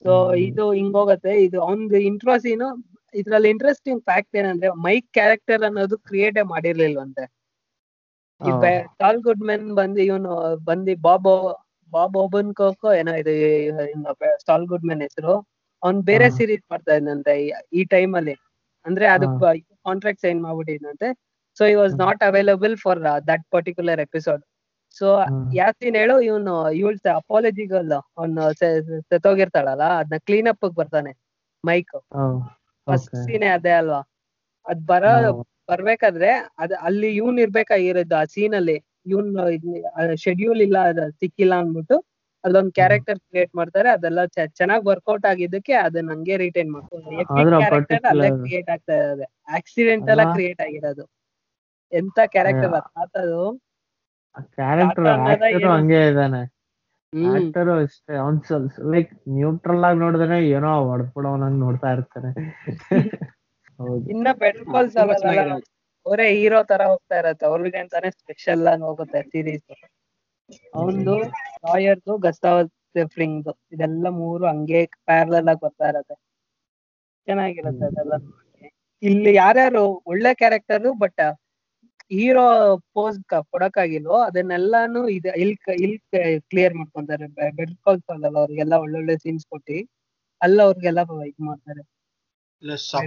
ಸೊ ಇದು ಇದು ಹಿಂಗೋಗತ್ತೆ ಇದು ಅವ್ನ್ದು ಇಂಟ್ರೋ ಸೀನು ಇದ್ರಲ್ಲಿ ಇಂಟ್ರೆಸ್ಟಿಂಗ್ ಫ್ಯಾಕ್ಟ್ ಏನಂದ್ರೆ ಮೈಕ್ ಕ್ಯಾರೆಕ್ಟರ್ ಅನ್ನೋದು ಕ್ರಿಯೇಟ್ ಮಾಡಿರ್ಲಿಲ್ವಂತೆ. ಈ ಗುಡ್ ಮೆನ್ ಬಂದು ಇವನು ಬಂದು ಬಾಬ್ ಬಾಬ್ ಓಬನ್ ಕೋಕೋ ಏನೋ ಇದು ಸಾಲ್ ಗುಡ್ಮನ್ ಹೆಸರು ಅವ್ನ್ ಬೇರೆ. ಸೀರೀಸ್ ಮಾಡ್ತಾ ಇದ್ದಂತೆ ಈ- ಟೈಮಲ್ಲಿ ಟೈಮ್ ಅಲ್ಲಿ. ಅಂದ್ರೆ ಅದಕ್ ಕಾಂಟ್ರಾಕ್ಟ್ ಸೈನ್ ಮಾಡ್ಬಿಟ್ಟಿದ್ದಂತೆ ಸೊ ಈ was. Not available for that particular episode so. Yasin ಹೇಳು ಇವನು ಇವಳು ಅಪಾಲಜಿಗಲ್ ಅವ್ನು ಸೆತೋಗಿರ್ತಾಳಲ್ಲ ಅದನ್ನ ಕ್ಲೀನ್ ಅಪ್ ಬರ್ತಾನೆ ಮೈಕ್ ಫಸ್ಟ್ ಸೀನೆ ಅದೇ ಅಲ್ವಾ? ಅದ್ ಬರ ಬರ್ಬೇಕಾದ್ರೆ ಅದ್ ಅಲ್ಲಿ ಇವ್ನ್ ಇರ್ಬೇಕಾಗಿರೋದು ಆ ಸೀನ್ ಅಲ್ಲಿ ಇವ್ನ್ ಶೆಡ್ಯೂಲ್ ಇಲ್ಲ ಅದ್ ಸಿಕ್ಕಿಲ್ಲ ಅಂದ್ಬಿಟ್ಟು ಅಲ್ಲೊಂದ್ ಕ್ಯಾರೆಕ್ಟರ್ ಕ್ರಿಯೇಟ್ ಮಾಡ್ತಾರೆ ಅದೆಲ್ಲ ಚೆನ್ನಾಗಿ ವರ್ಕೌಟ್ ಆಗಿದ್ದಕ್ಕೆ ಅದನ್ನ ಹಂಗೆ ರಿಟೈನ್ ಅಲ್ಲೇ ಕ್ರಿಯೇಟ್ ಆಗ್ತಾ ಇರೋದು ಆಕ್ಸಿಡೆಂಟ್ ಎಲ್ಲ ಕ್ರಿಯೇಟ್ ಆಗಿರೋದು. ಎಂತ ಕ್ಯಾರೆಕ್ಟರ್ ಅದು ಕ್ಯಾರೆಕ್ಟರ್ ಆಕ್ಟರ್? ಹಂಗೆ ಇದಾನೆ. ಆಕ್ಟರ್ ಅಷ್ಟೇ ಅವ್ನ್ ಸ್ವಲ್ಪ ಲೈಕ್ ನ್ಯೂಟ್ರಲ್ ಆಗಿ ನೋಡಿದ್ರೆ ಏನೋ ಹೊಡ್ಬಿಡೋನಂಗ್ ನೋಡ್ತಾ ಇರ್ತಾನೆ. ಹೌದು. ಇನ್ನ ಬೆಟರ್ ಕಾಲ್ ಅವರೇ ಹೀರೋ ತರ ಹೋಗ್ತಾ ಇರತ್ತೆ. ಅವ್ರಿಗೆ ಅಂತಾನೆ ಸ್ಪೆಷಲ್ ಆಗಿ ಹೋಗುತ್ತೆ ಸೀರೀಸ್ ಅವನ್ದು ಲಾಯರ್ದು ಗಸ್ತಾವತ್ ಫ್ರಿಂಗ್ದು ಇದೆಲ್ಲ ಮೂರು ಹಂಗೆ ಪ್ಯಾರಲಲ್ ಆಗಿ ಬರ್ತಾ ಇರತ್ತೆ. ಚೆನ್ನಾಗಿರುತ್ತೆ ಅದೆಲ್ಲ ಇಲ್ಲಿ ಯಾರ್ಯಾರು ಒಳ್ಳೆ ಕ್ಯಾರೆಕ್ಟರ್ ಬಟ್ ಹೀರೋ ಪೋಸ್ ಕೊಡಕ್ಕಾಗಿಲ್ವೋ ಅದನ್ನೆಲ್ಲಾನು ಇದು ಇಲ್ ಕ್ಲಿಯರ್ ಮಾಡ್ಕೊಂತಾರೆ. ಬೆಟರ್ ಕಾಲ್ಸ್ ಅಲ್ಲ ಅವ್ರಿಗೆಲ್ಲ ಒಳ್ಳೊಳ್ಳೆ ಸೀನ್ಸ್ ಕೊಟ್ಟಿ ಅಲ್ಲ ಅವ್ರಿಗೆಲ್ಲ ಇದ್ ಮಾಡ್ತಾರೆ.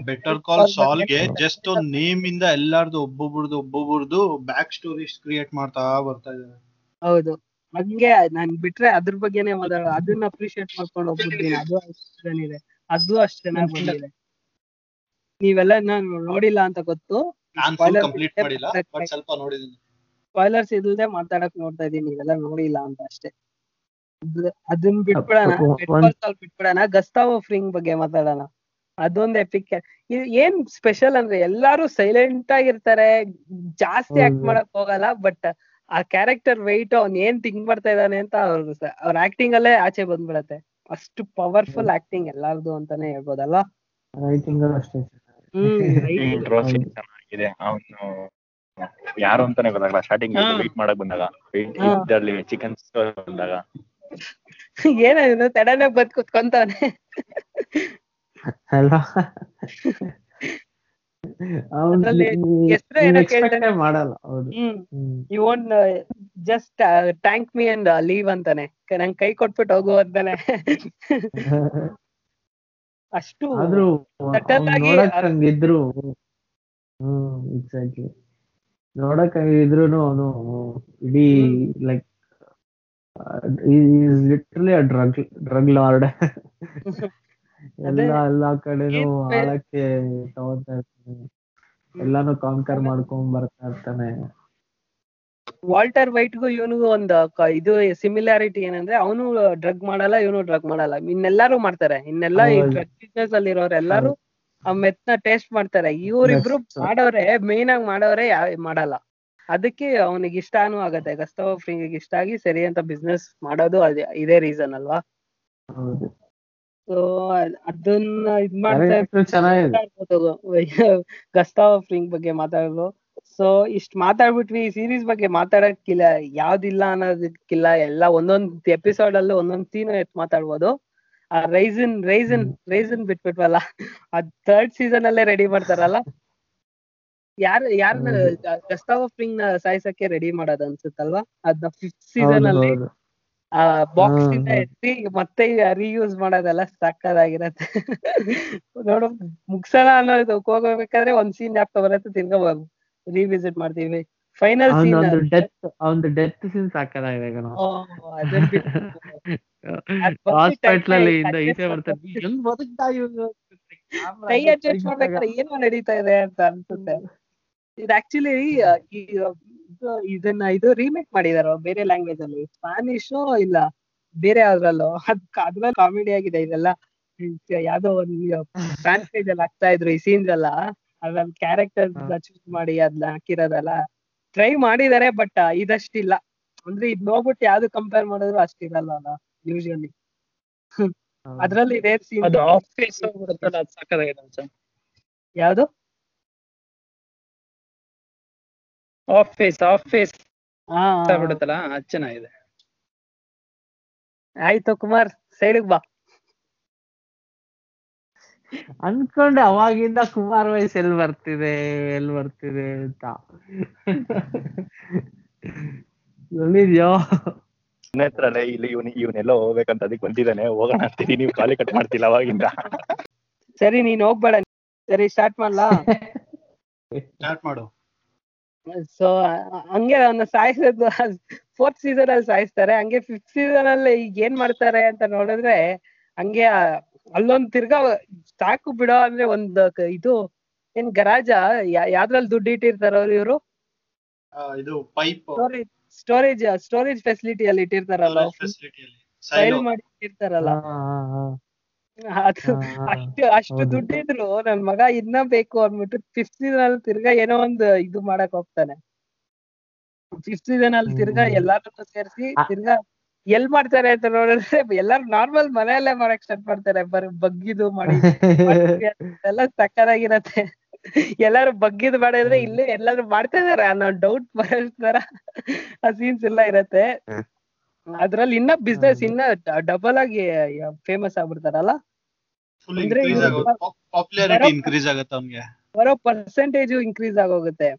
ಬೆಟರ್ ಕಾಲ್ ಸಾಲ್ಗೆ ಜಸ್ಟ್ ಒಂದ್ ನೇಮ್ ಇಂದ ಎಲ್ಲಾರ್ದು ಒಬ್ಬೊಬ್ರದ್ದು ಒಬ್ಬೊಬ್ರದ್ದು ಬ್ಯಾಕ್ ಸ್ಟೋರೀಸ್ ಕ್ರಿಯೇಟ್ ಮಾಡ್ತಾ ಬರ್ತಾ ಇದ್ದಾರೆ ಹೌದು. ಹಂಗೆ ನಾನ್ ಬಿಟ್ರೆ ಅದ್ರ ಬಗ್ಗೆನೇ ಮಾತಾಡೋ ಅದನ್ನ ಅಪ್ರಿಶಿಯೇಟ್ ಮಾಡ್ಕೊಂಡು ಹೋಗ್ಬಿಡ್ತೀನಿ. ಅದು ಅಷ್ಟು ಇದೆ ಅದು ಅಷ್ಟು ಚೆನ್ನಾಗಿ ಬಂದಿದೆ. ನೀವೆಲ್ಲ ನಾನು ನೋಡಿಲ್ಲ ಅಂತ ಗೊತ್ತು. ನಾನ್ ಫುಲ್ ಕಂಪ್ಲೀಟ್ ಮಾಡಿಲ್ಲ ಬಟ್ ಸ್ವಲ್ಪ ನೋಡಿದೀನಿ ಸ್ಪಾಯ್ಲರ್ಸ್ ಇಲ್ಲದೆ ಮಾತಾಡಕ್ ನೋಡ್ತಾ ಇದೀನಿ ಇವೆಲ್ಲ ನೋಡಿಲ್ಲ ಅಂತ ಅಷ್ಟೇ. ಅದ್- ಅದನ್ನ ಬಿಟ್ಬಿಡೋಣ ಬಿಟ್ಬಿಡೋಣ ಗಸ್ತಾವ್ ಫ್ರಿಂಗ್ ಬಗ್ಗೆ ಮಾತಾಡೋಣ. ಅದೊಂದ್ ಎಪಿಕ್ ಏನ್ ಸ್ಪೆಷಲ್ ಅಂದ್ರೆ ಎಲ್ಲಾರು ಸೈಲೆಂಟ್ ಆಗಿರ್ತಾರೆ ಜಾಸ್ತಿ ಆಕ್ಟ್. ಮಾಡಕ್ ಹೋಗಲ್ಲ ಬಟ್ ಆ ಕ್ಯಾರೆಕ್ಟರ್ ವೆಯ್ಟ್ ಅವ್ನ್ ಏನ್ ಥಿಂಕ್ ಮಾಡ್ತಾ ಇದ್ದಾನೆ ಅಂತ ಅವ್ರ ಅವ್ರ ಆಕ್ಟಿಂಗ್ ಅಲ್ಲೇ ಆಚೆ ಬಂದ್ಬಿಡತ್ತೆ. ಅಷ್ಟು ಪವರ್ಫುಲ್ ಆಕ್ಟಿಂಗ್ ಎಲ್ಲಾರ್ದು ಅಂತಾನೆ ಹೇಳ್ಬೋದಲ್ಲ ರೈಟಿಂಗ್ ಅಷ್ಟೇ. ಹ್ಮ್ ಇಂಟ್ರೋಸಿ ಅವನು ಯಾರು ಅಂತಾನೆ ಗೊತ್ತಾಗಲ್ಲ. ಸ್ಟಾರ್ಟಿಂಗ್ ವೇಟ್ ಮಾಡಕ್ ಬಂದಾಗ. ಇದರಲ್ಲಿ ಚಿಕನ್ ಬಂದಾಗ. ಏನಾದ್ರು ತಡನೆ ಬದ್ ಕುತ್ಕೊಂತಾನೆ. ಅಲ್ವಾ ಅದ್ರಲ್ಲಿ ಏನೋ ಕೇಳ್ತಾನೆ. ಮಾಡಲ್ಲ. You own just thank me and leave ಅಂತಾನೆ. ನಂಗ್ ಕೈ ಕೊಟ್ಬಿಟ್ಟು ಹೋಗು ಅಂತಾನೆ. ಅಷ್ಟು ಹ್ಮ್ ಎಕ್ಸಾಕ್ಟ್ಲಿ ನೋಡಕ್ ಇದ್ರೂನು ಅವನು ಇಡೀ like literally a drug drug lord ಎಲ್ಲ ಎಲ್ಲಾ ಕಡೆನೂ ಆಳಕ್ಕೆ ತಗೋತಾ ಇರ್ತಾನೆ. ಎಲ್ಲಾನು ಕಾಂಕರ್ ಮಾಡ್ಕೊಂಡ್ ಬರ್ತಾ ಇರ್ತಾನೆ. ವಾಲ್ಟರ್ ವೈಟ್ಗೂ ಇವನಿಗೂ ಒಂದ್ ಇದು ಸಿಮಿಲಾರಿಟಿ ಏನಂದ್ರೆ ಅವನು ಡ್ರಗ್ ಮಾಡಲ್ಲ ಇವನು ಡ್ರಗ್ ಮಾಡಲ್ಲ. ಇನ್ನೆಲ್ಲಾರು ಮಾಡ್ತಾರೆ. ಇನ್ನೆಲ್ಲ ಈ. ಡ್ರಗ್ ಬಿಸ್ನೆಸ್ ಅಲ್ಲಿ ಇರೋರು ಎಲ್ಲಾರು ಆ ಮೆತ್ನ ಟೇಸ್ಟ್ ಮಾಡ್ತಾರೆ. ಇವ್ರಿಬ್ರು ಮಾಡೋರೆ ಮೇನ್ ಆಗಿ ಮಾಡೋರೆ ಮಾಡಲ್ಲ. ಅದಕ್ಕೆ ಅವನಿಗೆ ಇಷ್ಟಾನು ಆಗತ್ತೆ. ಗಸ್ತವ ಫ್ರಿಂಗ್ ಇಷ್ಟ ಆಗಿ ಸರಿ ಅಂತ ಬಿಸ್ನೆಸ್ ಮಾಡೋದು ಅದೇ ಇದೇ ರೀಸನ್ ಅಲ್ವಾ? ಸೊ ಅದನ್ನ ಇದ್ ಮಾಡ್ತಾ ಗಸ್ತಾವ ಫ್ರಿಂಗ್ ಬಗ್ಗೆ ಮಾತಾಡೋದು ಸೊ ಇಷ್ಟ್ ಮಾತಾಡ್ಬಿಟ್ವಿ. ಸೀರೀಸ್ ಬಗ್ಗೆ ಮಾತಾಡಕ್ಕಿಲ್ಲ ಯಾವ್ದಿಲ್ಲ ಅನ್ನೋದಕ್ಕಿಲ್ಲ. ಎಲ್ಲ ಒಂದೊಂದ್ ಎಪಿಸೋಡ್ ಅಲ್ಲೂ ಒಂದೊಂದ್ ಸೀನ್ ಎತ್ ಮಾತಾಡ್ಬೋದು. ಆ ರೈಸನ್ ರೈಸನ್ ರೈಸನ್ ಬಿಟ್ಬಿಟ್ವಲ್ಲ. ಆ ಥರ್ಡ್ ಸೀಸನ್ ಅಲ್ಲೇ ರೆಡಿ ಮಾಡ್ತಾರಲ್ಲ? ಯಾರು ಯಾರನ್ನ ಗಸ್ತಾವ್ ಫ್ರಿಂಗ್ನ ಸಾಯ್ಸಕ್ಕೆ ರೆಡಿ ಮಾಡೋದು ಅನ್ಸುತ್ತಲ್ವಾ? ಅದ್ನ ಫಿಫ್ತ್ ಸೀಸನ್ ಅಲ್ಲಿ. ಆ ಬಾಕ್ಸ್ ಇಂದ. ಎತ್ತಿ ಮತ್ತೆ ರೀಯೂಸ್ ಮಾಡೋದೆಲ್ಲ ಸಕ್ಕದಾಗಿರತ್ತೆ. ನೋಡು ಮುಗ್ಸೋಣ ಅನ್ನೋದು ಹೋಗ್ಬೇಕಾದ್ರೆ ಒಂದ್ ಸೀನ್ ಜ್ಞಾಪಕ ಬರತ್ತೆ ತಿರ್ಗಾ ರಿವಿಸಿಟ್ ಮಾಡ್ತೀವಿ. ಫೈನಲ್ ಸೀನ್ ಡೆತ್ ಅವನ್ ಡೆತ್ ಸೀನ್ ಸಾಕಾಗಿದೆ ಕಣ ಅದನ್ನ ಬಿಟ್ಟು ಅದ್ ಬಂದು ಹಾಸ್ಪಿಟಲ್ ಅಲ್ಲಿ ಇಂದ ಈಚೆ adjust ಬರ್ತಾನೆ ಎಲ್ಲಿ ಬದುಕ್ತಾ ಇವ್ನು? Camera ಕೈ ಅಡ್ಜಸ್ಟ್ ಮಾಡ್ಬೇಕಾದ್ರೆ ಏನೋ ನಡೀತಾ ಇದೆ ಅಂತ ಅನ್ಸುತ್ತೆ. ಇದು ಆಕ್ಚುಲಿ ಇದನ್ನ ಇದು ರೀಮೇಕ್ ಮಾಡಿದಾರ ಬೇರೆ ಲ್ಯಾಂಗ್ವೇಜ್ ಅಲ್ಲಿ. ಸ್ಪ್ಯಾನಿಶ್ ಇಲ್ಲ ಬೇರೆ ಯಾವ್ದ್ರಲ್ಲೋ ಅದ್ ಅದ್ರಲ್ಲಿ ಕಾಮಿಡಿ ಆಗಿದೆ ಇದೆಲ್ಲ. ಯಾವ್ದೋ ಒಂದು ಫ್ರಾನ್ಸ್ಟೇಜ್ ಅಲ್ಲಿ ಹಾಕ್ತಾ ಇದ್ರು ಈ ಸೀನ್ಸ್ ಎಲ್ಲ. ಅದ್ರಲ್ಲಿ ಕ್ಯಾರೆಕ್ಟರ್ ಚೂಸ್ ಮಾಡಿ ಅದ್ನ ಹಾಕಿರೋದಲ್ಲ. ಟ್ರೈ ಮಾಡಿದಾರೆ ಬಟ್ ಇದಷ್ಟಿಲ್ಲ. ಅಂದ್ರೆ ಇದ್ ನೋಡ್ಬಿಟ್ಟು ಯಾವ್ದು ಕಂಪೇರ್ ಮಾಡಿದ್ರು ಅಷ್ಟಿರಲ್ಲ ಅಲ್ಲ. ಯೂಶಲಿ ಅದರಲ್ಲಿ ರೇರ್ ಸೀನ್ ಅದು ಆಫ್ ಫೇಸ್ ಬರುತ್ತಲ್ಲ ಅದು ಸಾಕಾಗಿದೆ ಯಾವುದು? ಆಫೀಸ್ ಆಫೀಸ್ ಬಿಡುತ್ತಲ್ಲ? ಅದು ಚೆನ್ನಾಗಿದೆ. ಆಯ್ತು ಕುಮಾರ್ ಸೈಡ್ಗ್ ಬಾ. ಅನ್ಕೊಂಡೆ ಅವಾಗಿಂದ ಕುಮಾರ್ ವಯಸ್ ಎಲ್ ಬರ್ತಿದೆ ಎಲ್ ಬರ್ತಿದೆ ಅಂತ. ಎಲ್ಲಿದ್ಯೋ. ಹತ್ರಲ್ಲೇ ಇಲ್ಲಿ ಇವನ್ ಇವನೆಲ್ಲ ಹೋಗ್ಬೇಕಂತ ಅದಕ್ಕೆ ಬಂದಿದ್ದಾನೆ. ಹೋಗೋಣ ಅಂತೀನಿ. ನೀವು ಖಾಲಿ ಕಟ್ ಮಾಡ್ತಿಲ್ಲ ಅವಾಗಿಂದ. ಸರಿ ನೀನ್ ಹೋಗ್ಬೇಡ. ಸರಿ ಸ್ಟಾರ್ಟ್ ಮಾಡ್ಲಾ? ಸ್ಟಾರ್ಟ್ ಮಾಡು. ಸೊ ಹಂಗೆ ಅವನ್ನ ಸಾಯಿಸೋದು ಫೋರ್ತ್ ಸೀಸನ್ ಅಲ್ಲಿ ಸಾಯಿಸ್ತಾರೆ. ಹಂಗೆ ಫಿಫ್ತ್ ಸೀಸನ್ ಅಲ್ಲಿ ಈಗ ಏನ್ ಮಾಡ್ತಾರೆ ಅಂತ ನೋಡಿದ್ರೆ ಹಂಗೆ ಅಲ್ಲೊಂದ್ ತಿರ್ಗಾ ಸಾಕು ಬಿಡೋ ಅಂದ್ರೆ ಒಂದ್ ಇದು ಏನ್ ಗರಾಜ? ಯಾವ್ದ್ರಲ್ಲಿ ದುಡ್ಡು ಇಟ್ಟಿರ್ತಾರ ಇವರು? ಇವ್ರು ಇದು ಪೈಪ್ ಸ್ಟೋರೇಜ್ ಸ್ಟೋರೇಜ್ ಫೆಸಿಲಿಟಿ ಅಲ್ಲಿ ಇಟ್ಟಿರ್ತಾರಲ್ಲ. ಫೆಸಿಲಿಟಿಯಲ್ಲಿ ಫೈಲ್ ಮಾಡಿ ಇಟ್ಟಿರ್ತಾರಲ್ಲ. ಅದು. ಅಷ್ಟು ಅಷ್ಟು. ದುಡ್ಡಿದ್ರು ನನ್ ಮಗ ಇನ್ನ ಬೇಕು ಅಂದ್ಬಿಟ್ಟು ಫಿಫ್ತ್ ಸೀಸನ್ ಅಲ್ಲಿ ತಿರ್ಗಾ ಏನೋ ಒಂದು ಇದು ಮಾಡಕ್ ಹೋಗ್ತಾನೆ. ಫಿಫ್ತ್ ಸೀಸನ್ ಅಲ್ಲಿ ತಿರ್ಗಾ ಎಲ್ಲಾರು ಸೇರಿಸಿ ತಿರ್ಗಾ ಎಲ್ ಮಾಡ್ತಾರೆ ಅಂತ ನೋಡಿದ್ರೆ ಎಲ್ಲಾರು ನಾರ್ಮಲ್ ಮನೆಯಲ್ಲೇ ಮಾಡಕ್ ಸ್ಟಾರ್ಟ್ ಮಾಡ್ತಾರೆ. ಬರ್ ಬಗ್ಗಿದು ಮಾಡಿ ಎಲ್ಲ ಸಕ್ಕದಾಗಿರತ್ತೆ ಎಲ್ಲಾರು ಬಗ್ಗಿದ್ ಮಾಡಿದ್ರೆ ಇಲ್ಲೇ ಎಲ್ಲಾರು ಮಾಡ್ತಾ ಇದಾರೆ ಅನ್ನೋ ಡೌಟ್ ತರ ಆ ಸೀನ್ಸ್ ಎಲ್ಲ ಇರತ್ತೆ. ಅದ್ರಲ್ಲಿ ಇನ್ನ ಬಿಸ್ನೆಸ್ ಇನ್ನ ಡಬಲ್ ಆಗಿ ಫೇಮಸ್ ಆಗ್ಬಿಡ್ತಾರಲ್ಲ? ಅಂದ್ರೆ ಇನ್ಕ್ರೀಸ್ ಆಗುತ್ತೆ ಅವ್ನಿಗೆ? ಬರೋ ಪರ್ಸೆಂಟೇಜ್ ಇನ್ಕ್ರೀಸ್ ಆಗೋಗುತ್ತೆ.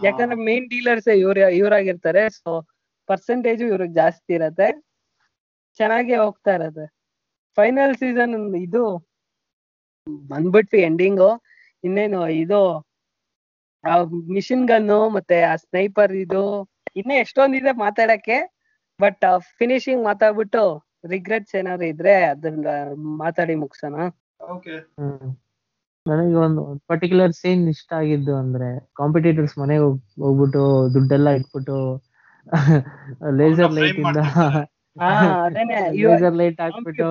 ಯಾಕಂದ್ರೆ ಮೇನ್ ಡೀಲರ್ಸ್ ಇವ್ರ ಇವ್ರಾಗಿರ್ತಾರೆ. ಸೊ ಪರ್ಸೆಂಟೇಜ್ ಇವ್ರಿಗೆ ಜಾಸ್ತಿ ಇರತ್ತೆ. ಚೆನ್ನಾಗಿ ಹೋಗ್ತಾ ಇರತ್ತೆ. ಫೈನಲ್ ಸೀಸನ್ ಇದು ಬಂದ್ಬಿಟ್ವಿ ಎಂಡಿಂಗು ಇನ್ನೇನು ಇದು ಆ ಮಿಷಿನ್ ಗನ್ನು ಮತ್ತೆ ಆ ಸ್ನೈಪರ್ ಇದು ಇನ್ನ ಎಷ್ಟೊಂದಿದೆ ಮಾತಾಡಕ್ಕೆ ಬಟ್ ಫಿನಿಶಿಂಗ್ ಮಾತಾಡ್ಬಿಟ್ಟು ರಿಗ್ರೆಟ್ಸ್ ಏನಾದ್ರು ಇದ್ರೆ ಅದನ್ನ ಮಾತಾಡಿ ಮುಗ್ಸೋಣ. ನನಗೆ ಒಂದು ಪರ್ಟಿಕ್ಯುಲರ್ ಸೀನ್ ಇಷ್ಟ ಆಗಿದ್ದು ಅಂದ್ರೆ ಕಾಂಪಿಟೇಟರ್ಸ್ ಮನೆಗೆ ಹೋಗಿ ಹೋಗ್ಬಿಟ್ಟು ದುಡ್ಡೆಲ್ಲ ಇಟ್ಬಿಟ್ಟು ಲೇಸರ್ ಲೈಟ್ ಇಂದ ಲೇಸರ್ ಲೈಟ್ ಹಾಕ್ಬಿಟ್ಟು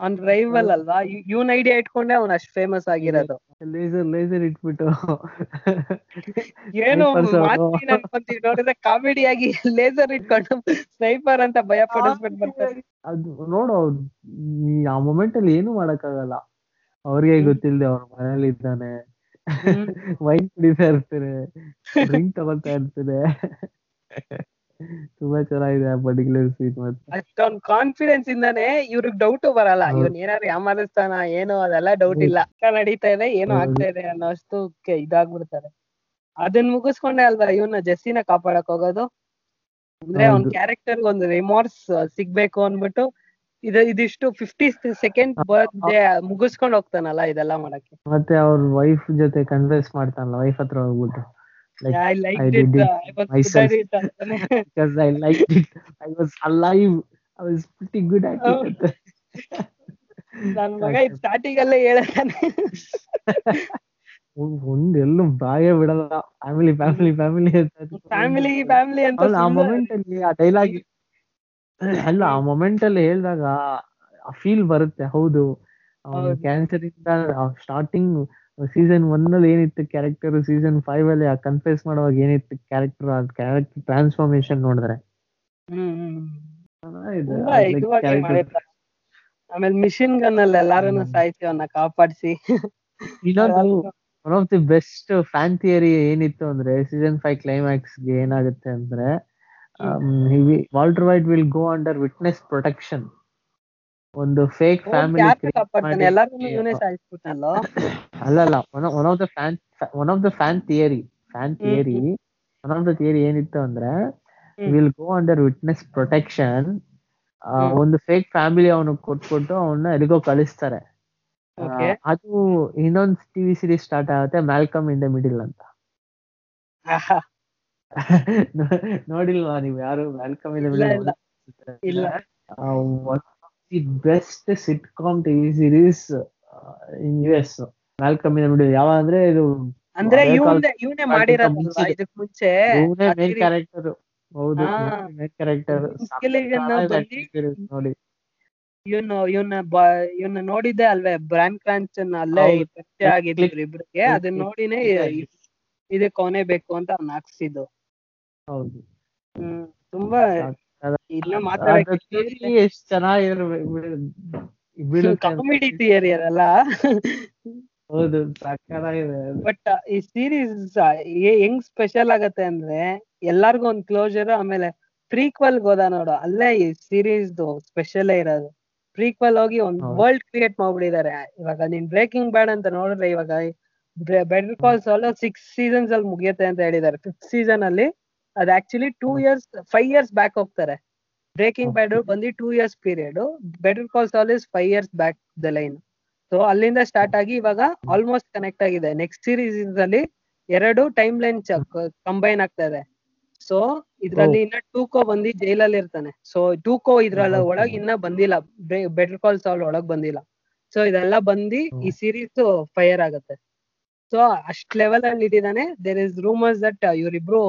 ಅವ್ನ ರೈವಲ್ ಅಲ್ವಾ? ಇವನ್ ಐಡಿಯಾ ಇಟ್ಕೊಂಡೆ ಅವ್ನ್ ಅಷ್ಟ್ ಫೇಮಸ್ ಆಗಿರೋದು. ಲೇಸರ್ ಲೇಸರ್ ಇಟ್ಬಿಟ್ಟು. ಏನು. ನೋಡಿದ್ರೆ ಕಾಮಿಡಿ ಆಗಿ ಲೇಸರ್ ಇಟ್ಕೊಂಡು ಸ್ನೈಪರ್ ಅಂತ ಭಯ ಪಡಿಸ್ಬಿಟ್ಟು ಬರ್ತಾರೆ. ಅದು ನೋಡು ಆ ಮೊಮೆಂಟ್ ಅಲ್ಲಿ ಏನು ಮಾಡಕ್ಕಾಗಲ್ಲ. ಅವ್ರಿಗೆ ಗೊತ್ತಿಲ್ಲದೆ ಅವ್ರ ಮನೇಲಿ ಇದ್ದಾನೆ. ವೈನ್ ಕುಡಿತಾ ಇರ್ತಾರೆ. ಡ್ರಿಂಕ್ ತಗೊಳ್ತಾ ಇರ್ತಾರೆ. ತುಂಬಾ ಚೆನ್ನಾಗಿದೆ ಆ ಪರ್ಟಿಕ್ಯುಲರ್ ಸೀನ್ ಮತ್ತೆ ಅಷ್ಟೊಂದ್ ಕಾನ್ಫಿಡೆನ್ಸ್ ಇಂದಾನೆ ಇವ್ರಿಗೆ ಡೌಟ್ ಬರಲ್ಲ. ಇವನ್ ಏನಾದ್ರು ಯಾಮಾರಿಸ್ತಾನ ಏನು ಅದೆಲ್ಲ ಡೌಟ್ ಇಲ್ಲ. ನಡೀತಾ ಇದೆ ಏನು. ಆಗ್ತಾ ಇದೆ ಅನ್ನೋ ಅಷ್ಟು ಇದಾಗ್ಬಿಡ್ತಾರೆ. ಅದನ್ನ ಮುಗಿಸ್ಕೊಂಡೆ ಅಲ್ವಾ ಇವನ್ನ ಜೆಸ್ಸಿನ ಕಾಪಾಡಕ್ ಹೋಗೋದು? ಅಂದ್ರೆ ಅವ್ನ್. ಕ್ಯಾರೆಕ್ಟರ್ ಒಂದು ರಿಮೋರ್ಸ್ ಸಿಗ್ಬೇಕು ಅನ್ಬಿಟ್ಟು ಇದು ಇದಿಷ್ಟು ಫಿಫ್ಟಿ ಸೆಕೆಂಡ್ ಬರ್ತ್ಡೇ ಮುಗಿಸ್ಕೊಂಡ್ ಹೋಗ್ತಾನಲ್ಲ ಇದೆಲ್ಲ ಮಾಡಕ್ಕೆ. ಮತ್ತೆ ಅವ್ರ ವೈಫ್ ಜೊತೆ ಕನ್ವೆನ್ಸ್ ಮಾಡ್ತಾನಲ್ಲ ವೈಫ್ ಹತ್ರ ಹೋಗ್ಬಿಟ್ಟು. Like yeah, I liked I it i was myself. Good at it. because I liked it. I was alive. I was pretty good at oh. it. ನನ್ ಮಗ ಸ್ಟಾರ್ಟಿಂಗ್ ಅಲ್ಲೇ ಹೇಳ್ತಾನೆ ಒಂದ್- ಎಲ್ಲೂ ಬಾಯೇ ಬಿಡಲ್ಲ ಫ್ಯಾಮಿಲಿ ಫ್ಯಾಮಿಲಿ ಫ್ಯಾಮಿಲಿ ಅಂತ ಫ್ಯಾಮಿಲಿ ಫ್ಯಾಮಿಲಿ ಅಂತ ಆ ಮೊಮೆಂಟ್ ಅಲ್ಲಿ ಆ ಡೈಲಾಗ್ ಅಲ್ಲ ಆ ಮೊಮೆಂಟ್ ಅಲ್ಲಿ ಹೇಳಿದಾಗ ಆ ಫೀಲ್ ಬರುತ್ತೆ ಹೌದು. ಕ್ಯಾನ್ಸರ್ ಇಂದ ಸ್ಟಾರ್ಟಿಂಗ್ ಸೀಸನ್ ಒನ್ ಅಲ್ಲಿ ಏನಿತ್ತು ಕ್ಯಾರೆಕ್ಟರ್ ಸೀಸನ್ ಫೈವ್ ಅಲ್ಲಿ ಆ ಕನ್ಫೆಸ್ ಮಾಡುವಾಗ ಏನಿತ್ತು ಕ್ಯಾರೆಕ್ಟರ್ ಆ ಕ್ಯಾರೆಕ್ಟರ್ ಟ್ರಾನ್ಸ್ಫಾರ್ಮೇಶನ್ ನೋಡಿದ್ರೆ. ಆಮೇಲೆ ಮಿಷಿನ್ ಗನ್ ಅಲ್ಲಿ ಎಲ್ಲಾರನ್ನ. ಸಾಯಿಸಿ ಅವನ್ನ ಕಾಪಾಡಿಸಿ. ಇನ್ನೊಂದು one of the best fan theory ಏನಿತ್ತು ಅಂದ್ರೆ ಸೀಸನ್ ಫೈವ್ ಕ್ಲೈಮ್ಯಾಕ್ಸ್ಗೆ ಏನಾಗುತ್ತೆ ಅಂದ್ರೆ Walter White will go under witness protection ಒಂದು ಫೇಕ್ ಫ್ಯಾಮಿಲಿ ಅಲ್ಲಲ್ಲ one of the fan one of the fan theory fan theory one of the theory ಏನಿತ್ತು ಅಂದ್ರೆ will go under witness protection ಒಂದು ಫೇಕ್ ಫ್ಯಾಮಿಲಿ ಅವನು ಕೊಟ್ಬಿಟ್ಟು ಅವನ್ನ ಎಲ್ಲಿಗೋ ಕಳಿಸ್ತಾರೆ. ಅದು ಇನ್ನೊಂದು ಟಿವಿ ಸೀರೀಸ್ ಸ್ಟಾರ್ಟ್ ಆಗುತ್ತೆ ಮ್ಯಾಲ್ಕಮ್ ಇನ್ ದ ಮಿಡಿಲ್ ಅಂತ. ನೋಡಿಲ್ವಾ ನೀವು ಯಾರು ಮ್ಯಾಲ್ಕಮ್ ಇನ್ ದ ಮಿಡಿಲ್ ಇಲ್ಲ. The best sitcom TV series in U S Malcolm in the ಯಾವ ಅಂದ್ರೆ ಇದು ಅಂದ್ರೆ ಇವನೇ ಮಾಡಿರೋದು ಇವನೇ ಮಾಡಿರೋದಲ್ವಾ ಇದಕ್ ಮುಂಚೆ ಇವನೇ ಮೇನ್ ಕ್ಯಾರೆಕ್ಟರ್ ಹೌದು ಮೇನ್ ಕ್ಯಾರೆಕ್ಟರ್ ನೋಡಿ. ಇವನು ಇವನ್ನ ನೋಡಿದ್ದೆ ಅಲ್ವೇ? ಬ್ರಾನ್ ಕ್ರಾನ್ಸನ್ ಅಲ್ಲೇ. ಪರಿಚಯ ಆಗಿದ್ರು ಇಬ್ರಿಗೆ. ಅದನ್ನ ನೋಡಿನೇ. ಇದಕ್ಕೆ ಅವನೇ ಬೇಕು ಅಂತ ಅವ್ನ ಹಾಕ್ಸಿದ್ದು. ಹೌದು. ಹ್ಮ್ ತುಂಬಾ ಎಷ್ಟ್ ಚೆನ್ನಾಗಿರ್ಬೇಕು ಕಾಮಿಡಿ ಹೌದು ಸಕ್ಕತ್ತಾಗಿದೆ. ಬಟ್ ಈ ಸೀರೀಸ್ ಹೆಂಗ್ ಸ್ಪೆಷಲ್ ಆಗತ್ತೆ ಅಂದ್ರೆ ಎಲ್ಲಾರ್ಗು ಒಂದ್ ಕ್ಲೋಸರ್ ಆಮೇಲೆ ಪ್ರೀಕ್ವಲ್ ಹೋದ ನೋಡು ಅಲ್ಲೇ ಈ ಸೀರೀಸ್ ಸ್ಪೆಷಲ್ ಇರೋದು. ಪ್ರೀಕ್ವಲ್ ಹೋಗಿ ಒಂದ್ ವರ್ಲ್ಡ್ ಕ್ರಿಯೇಟ್ ಮಾಡ್ಬಿಟ್ಟಿದ್ದಾರೆ ಇವಾಗ ನೀನ್ ಬ್ರೇಕಿಂಗ್ ಬ್ಯಾಡ್ ಅಂತ ನೋಡಿದ್ರೆ ಇವಾಗ ಬೆಟರ್ ಕಾಲ್ ಸಾಲ್ ಸಿಕ್ಸ್ ಸೀಸನ್ಸ್ ಅಲ್ಲಿ ಮುಗಿಯುತ್ತೆ ಅಂತ ಹೇಳಿದ್ದಾರೆ ಫಿಫ್ತ್ ಸೀಸನ್ ಅಲ್ಲಿ ಅದ್ actually two years five years back ಹೋಗ್ತಾರೆ. ಬ್ರೇಕಿಂಗ್ ಬ್ಯಾಡ್ ಬಂದು two years period better call Saul is five years back the line so ಅಲ್ಲಿಂದ ಸ್ಟಾರ್ಟ್ ಆಗಿ ಇವಾಗ ಆಲ್ಮೋಸ್ಟ್ ಕನೆಕ್ಟ್ ಆಗಿದೆ. ನೆಕ್ಸ್ಟ್ ಸೀರೀಸ್ ಅಲ್ಲಿ ಎರಡು ಟೈಮ್ ಲೈನ್ ಕಂಬೈನ್ ಆಗ್ತಾ ಇದೆ. ಸೊ ಇದ್ರಲ್ಲಿ ಇನ್ನ ಟೂಕೋ ಬಂದು ಜೈಲಲ್ಲಿ ಇರ್ತಾನೆ. ಸೊ ಟೂಕೋ ಕೋ Okay. ಒಳಗ್ ಇನ್ನ ಬಂದಿಲ್ಲ. ಬೆಟರ್ ಕಾಲ್ ಸಾಲ್ ಒಳಗ್ ಬಂದಿಲ್ಲ. ಸೊ ಇದೆಲ್ಲ ಬಂದಿ ಈ ಸೀರೀಸ್ ಫೈರ್ ಆಗತ್ತೆ. ಸೊ ಅಷ್ಟ್ ಲೆವೆಲ್ ಅಲ್ಲಿ ಇಟ್ಟಿದ್ದಾನೆ ದೇರ್ ಇಸ್ ರೂಮರ್ಸ್ ದಟ್ ಇವ್ರಿಬ್ರು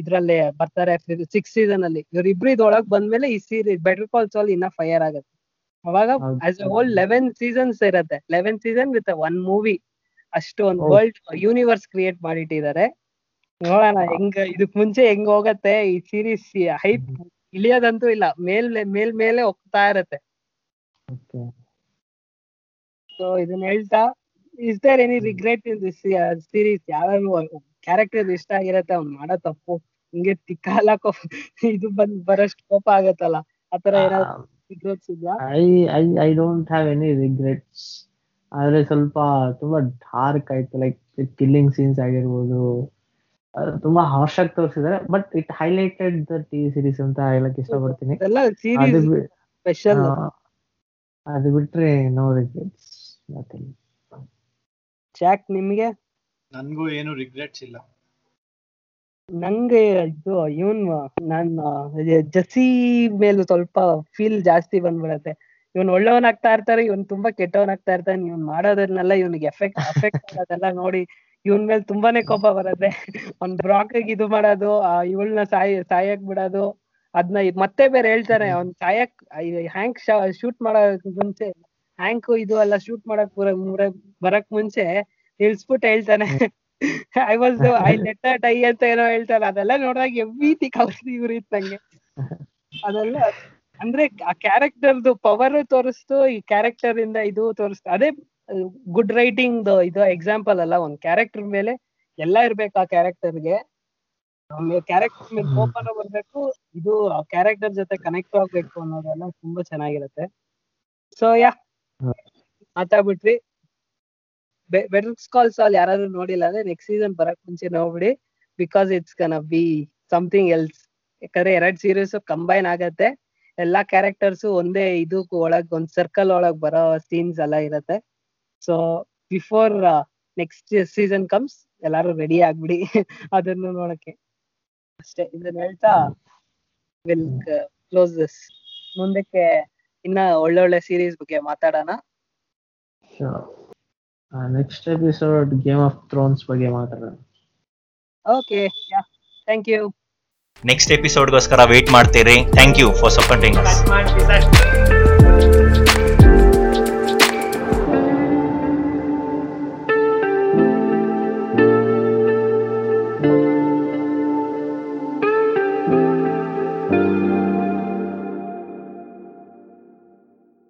ಇದ್ರಲ್ಲಿ ಬರ್ತಾರೆ ಸಿಕ್ಸ್ ಸೀಸನ್ ಅಲ್ಲಿ. ಇವ್ರಿಬ್ರು ಇದ್ರೊಳಗ್ ಬಂದ್ಮೇಲೆ ಈ ಸೀರೀಸ್ ಬೆಟರ್ ಕಾಲ್ ಸಾಲ್ ಇನ್ನ ಫೈರ್ ಆಗತ್ತೆ. ಅವಾಗ. As a whole eleven seasons ಇರತ್ತೆ. Eleven season with one movie ಅಷ್ಟು ಒಂದು ವರ್ಲ್ಡ್ ಯೂನಿವರ್ಸ್ ಕ್ರಿಯೇಟ್ ಮಾಡಿಟ್ಟಿದ್ದಾರೆ ನೋಡೋಣ ಹೆಂಗ್ ಇದಕ್ ಮುಂಚೆ ಹೆಂಗ್ ಹೋಗತ್ತೆ ಈ ಸೀರೀಸ್ ಹೈಪ್ ಇಳಿಯೋದಂತೂ ಇಲ್ಲ. ಮೇಲ್ ಮೇಲ್ ಮೇಲೆ ಹೋಗ್ತಾ ಇರತ್ತೆ. ಸೊ ಇದನ್ನ ಹೇಳ್ತಾ is there any regret in this series ಯಾರು ಕ್ಯಾರೆಕ್ಟರ್ ಇಷ್ಟ ಆಗಿರತ್ತೆ ಅವ್ನ್ ಮಾಡೋ ತಪ್ಪು. ಹಿಂಗೆ ತಿಕ್ಕಾಲ ಇದು ಬಂದ್ ಬರೋಷ್ಟು ಕೋಪ ಆಗತ್ತಲ್ಲ. ಆತರ ಏನಾದ್ರು ರಿಗ್ರೆಟ್ಸ್ ಇದ್ಯಾ? I I I don't have any regrets ಆದ್ರೆ ಸ್ವಲ್ಪ ತುಂಬಾ ಡಾರ್ಕ್ ಆಯ್ತು ಲೈಕ್ ಕಿಲ್ಲಿಂಗ್ ಸೀನ್ಸ್ ಆಗಿರ್ಬೋದು. ತುಂಬಾ ಹಾರ್ಶ್ ಆಗಿ ತೋರಿಸಿದ್ದಾರೆ but it highlighted the TV series ಅಂತ ಹೇಳಕ್ ಇಷ್ಟಪಡ್ತೀನಿ. ಅದು ಬಿಟ್ರೆ ನೋ ರಿಗ್ರೆಟ್ಸ್ ಜಾಕ್ ನಿಮ್ಗೆ? ನನ್ಗೂ ಏನು ರಿಗ್ರೆಟ್ಸ್ ಇಲ್ಲ. ನಂಗೆ ಇದು, ಇವನ್, ನಾನ್ ಜಸಿ ಮೇಲೆ ಸ್ವಲ್ಪ ಫೀಲ್ ಜಾಸ್ತಿ ಬಂದ್ಬಿಡತ್ತೆ. ಇವನ್ ಒಳ್ಳೆಯವನಾಗ್ತಾ ಇರ್ತಾರೆ, ಇವನ್ ತುಂಬಾ ಕೆಟ್ಟವನಾಗ್ತಾ ಇರ್ತಾನೆ, ಇವನ್ ಮಾಡೋದನ್ನೆಲ್ಲ ಇವನಿಗೆ ಎಫೆಕ್ಟ್ ಎಫೆಕ್ಟ್ ಆಗೋದೆಲ್ಲ ನೋಡಿ ಇವನ್ ಮೇಲೆ ತುಂಬಾನೇ ಕೋಪ ಬರತ್ತೆ. ಅವ್ನ್ ಬ್ರಾಕ್ ಇದು ಮಾಡೋದು ಇವಳನ್ನ ಸಾಯ್, ಸಾಯಕ್ ಬಿಡೋದು, ಅದ್ನ ಮತ್ತೆ ಬೇರೆ ಹೇಳ್ತಾರೆ, ಅವ್ನ್ ಸಾಯಕ್ ಹ್ಯಾಂಕ್ ಶೂಟ್ ಮಾಡೋ ಮುಂಚೆ, ಹ್ಯಾಂಕ್ ಇದು ಎಲ್ಲ ಶೂಟ್ ಮಾಡಕ್ ಬರಕ್ ಮುಂಚೆ ನಿಲ್ಸ್ಬಿಟ್ಟು ಹೇಳ್ತಾನೆ. I was I let die ಅಂತ ಏನೋ ಹೇಳ್ತಾರೆ ಅದೆಲ್ಲ ನೋಡಿದಾಗ ಎವ್ರಿಥಿಂಗ್ ಕೌಸಿ ಇವ್ರು ನಂಗೆ. ಅದೆಲ್ಲ ಅಂದ್ರೆ ಆ ಕ್ಯಾರೆಕ್ಟರ್ದು ಪವರ್ ತೋರಿಸ್ತು ಈ ಕ್ಯಾರೆಕ್ಟರ್ ಇಂದ ಇದು ತೋರಿಸ್ತು. ಅದೇ ಗುಡ್ ರೈಟಿಂಗ್ ಇದು ಎಕ್ಸಾಂಪಲ್ ಅಲ್ಲ ಒಂದ್ ಕ್ಯಾರೆಕ್ಟರ್ ಮೇಲೆ ಎಲ್ಲ ಇರ್ಬೇಕು ಆ ಕ್ಯಾರೆಕ್ಟರ್ಗೆ ಕ್ಯಾರೆಕ್ಟರ್ ಮೇಲೆ ಕೋಪನ ಬರ್ಬೇಕು ಇದು ಆ ಕ್ಯಾರೆಕ್ಟರ್ ಜೊತೆ ಕನೆಕ್ಟ್ ಆಗ್ಬೇಕು ಅನ್ನೋದೆಲ್ಲ ತುಂಬಾ ಚೆನ್ನಾಗಿರುತ್ತೆ. ಸೊ ಯಾ ಮಾತಾಡ್ಬಿಟ್ವಿ ಬೆಟರ್ ಕಾಲ್ ಸಾಲ್ ಯಾರಾದ್ರೂ ನೋಡಿಲ್ಲ ಅಂದ್ರೆ ನೆಕ್ಸ್ಟ್ ಸೀಸನ್ ಬರಕ್ ಮುಂಚೆ ನೋಡ್ಬಿಡಿ. Because it's can be something else ಯಾಕಂದ್ರೆ ಎರಡ್ ಸೀರೀಸ್ ಕಂಬೈನ್ ಆಗತ್ತೆ. ಎಲ್ಲಾ ಕ್ಯಾರೆಕ್ಟರ್ಸ್ ಒಂದೇ ಇದು ಒಳಗ್, ಒಂದ್ ಸರ್ಕಲ್ ಒಳಗ್ ಬರೋ ಸೀನ್ಸ್ ಎಲ್ಲ ಇರತ್ತೆ. So before next season comes ಎಲ್ಲಾರು ರೆಡಿ ಆಗ್ಬಿಡಿ ಅದನ್ನು ನೋಡಕ್ಕೆ. ಅಷ್ಟೇ, ಇದನ್ನ ಹೇಳ್ತಾ ವಿಲ್ ಕ್ಲೋಸ್ ದಿಸ್ ಮುಂದಕ್ಕೆ ಇನ್ನ ಒಳ್ಳೊಳ್ಳೆ ಸೀರೀಸ್ ಬಗ್ಗೆ ಮಾತಾಡೋಣ. Next episode Game of Thrones ಬಗ್ಗೆ ಮಾತಾಡೋಣ. Okay yeah thank you next ಎಪಿಸೋಡ್ಗೋಸ್ಕರ wait ಮಾಡ್ತೀರಿ. Thank you for supporting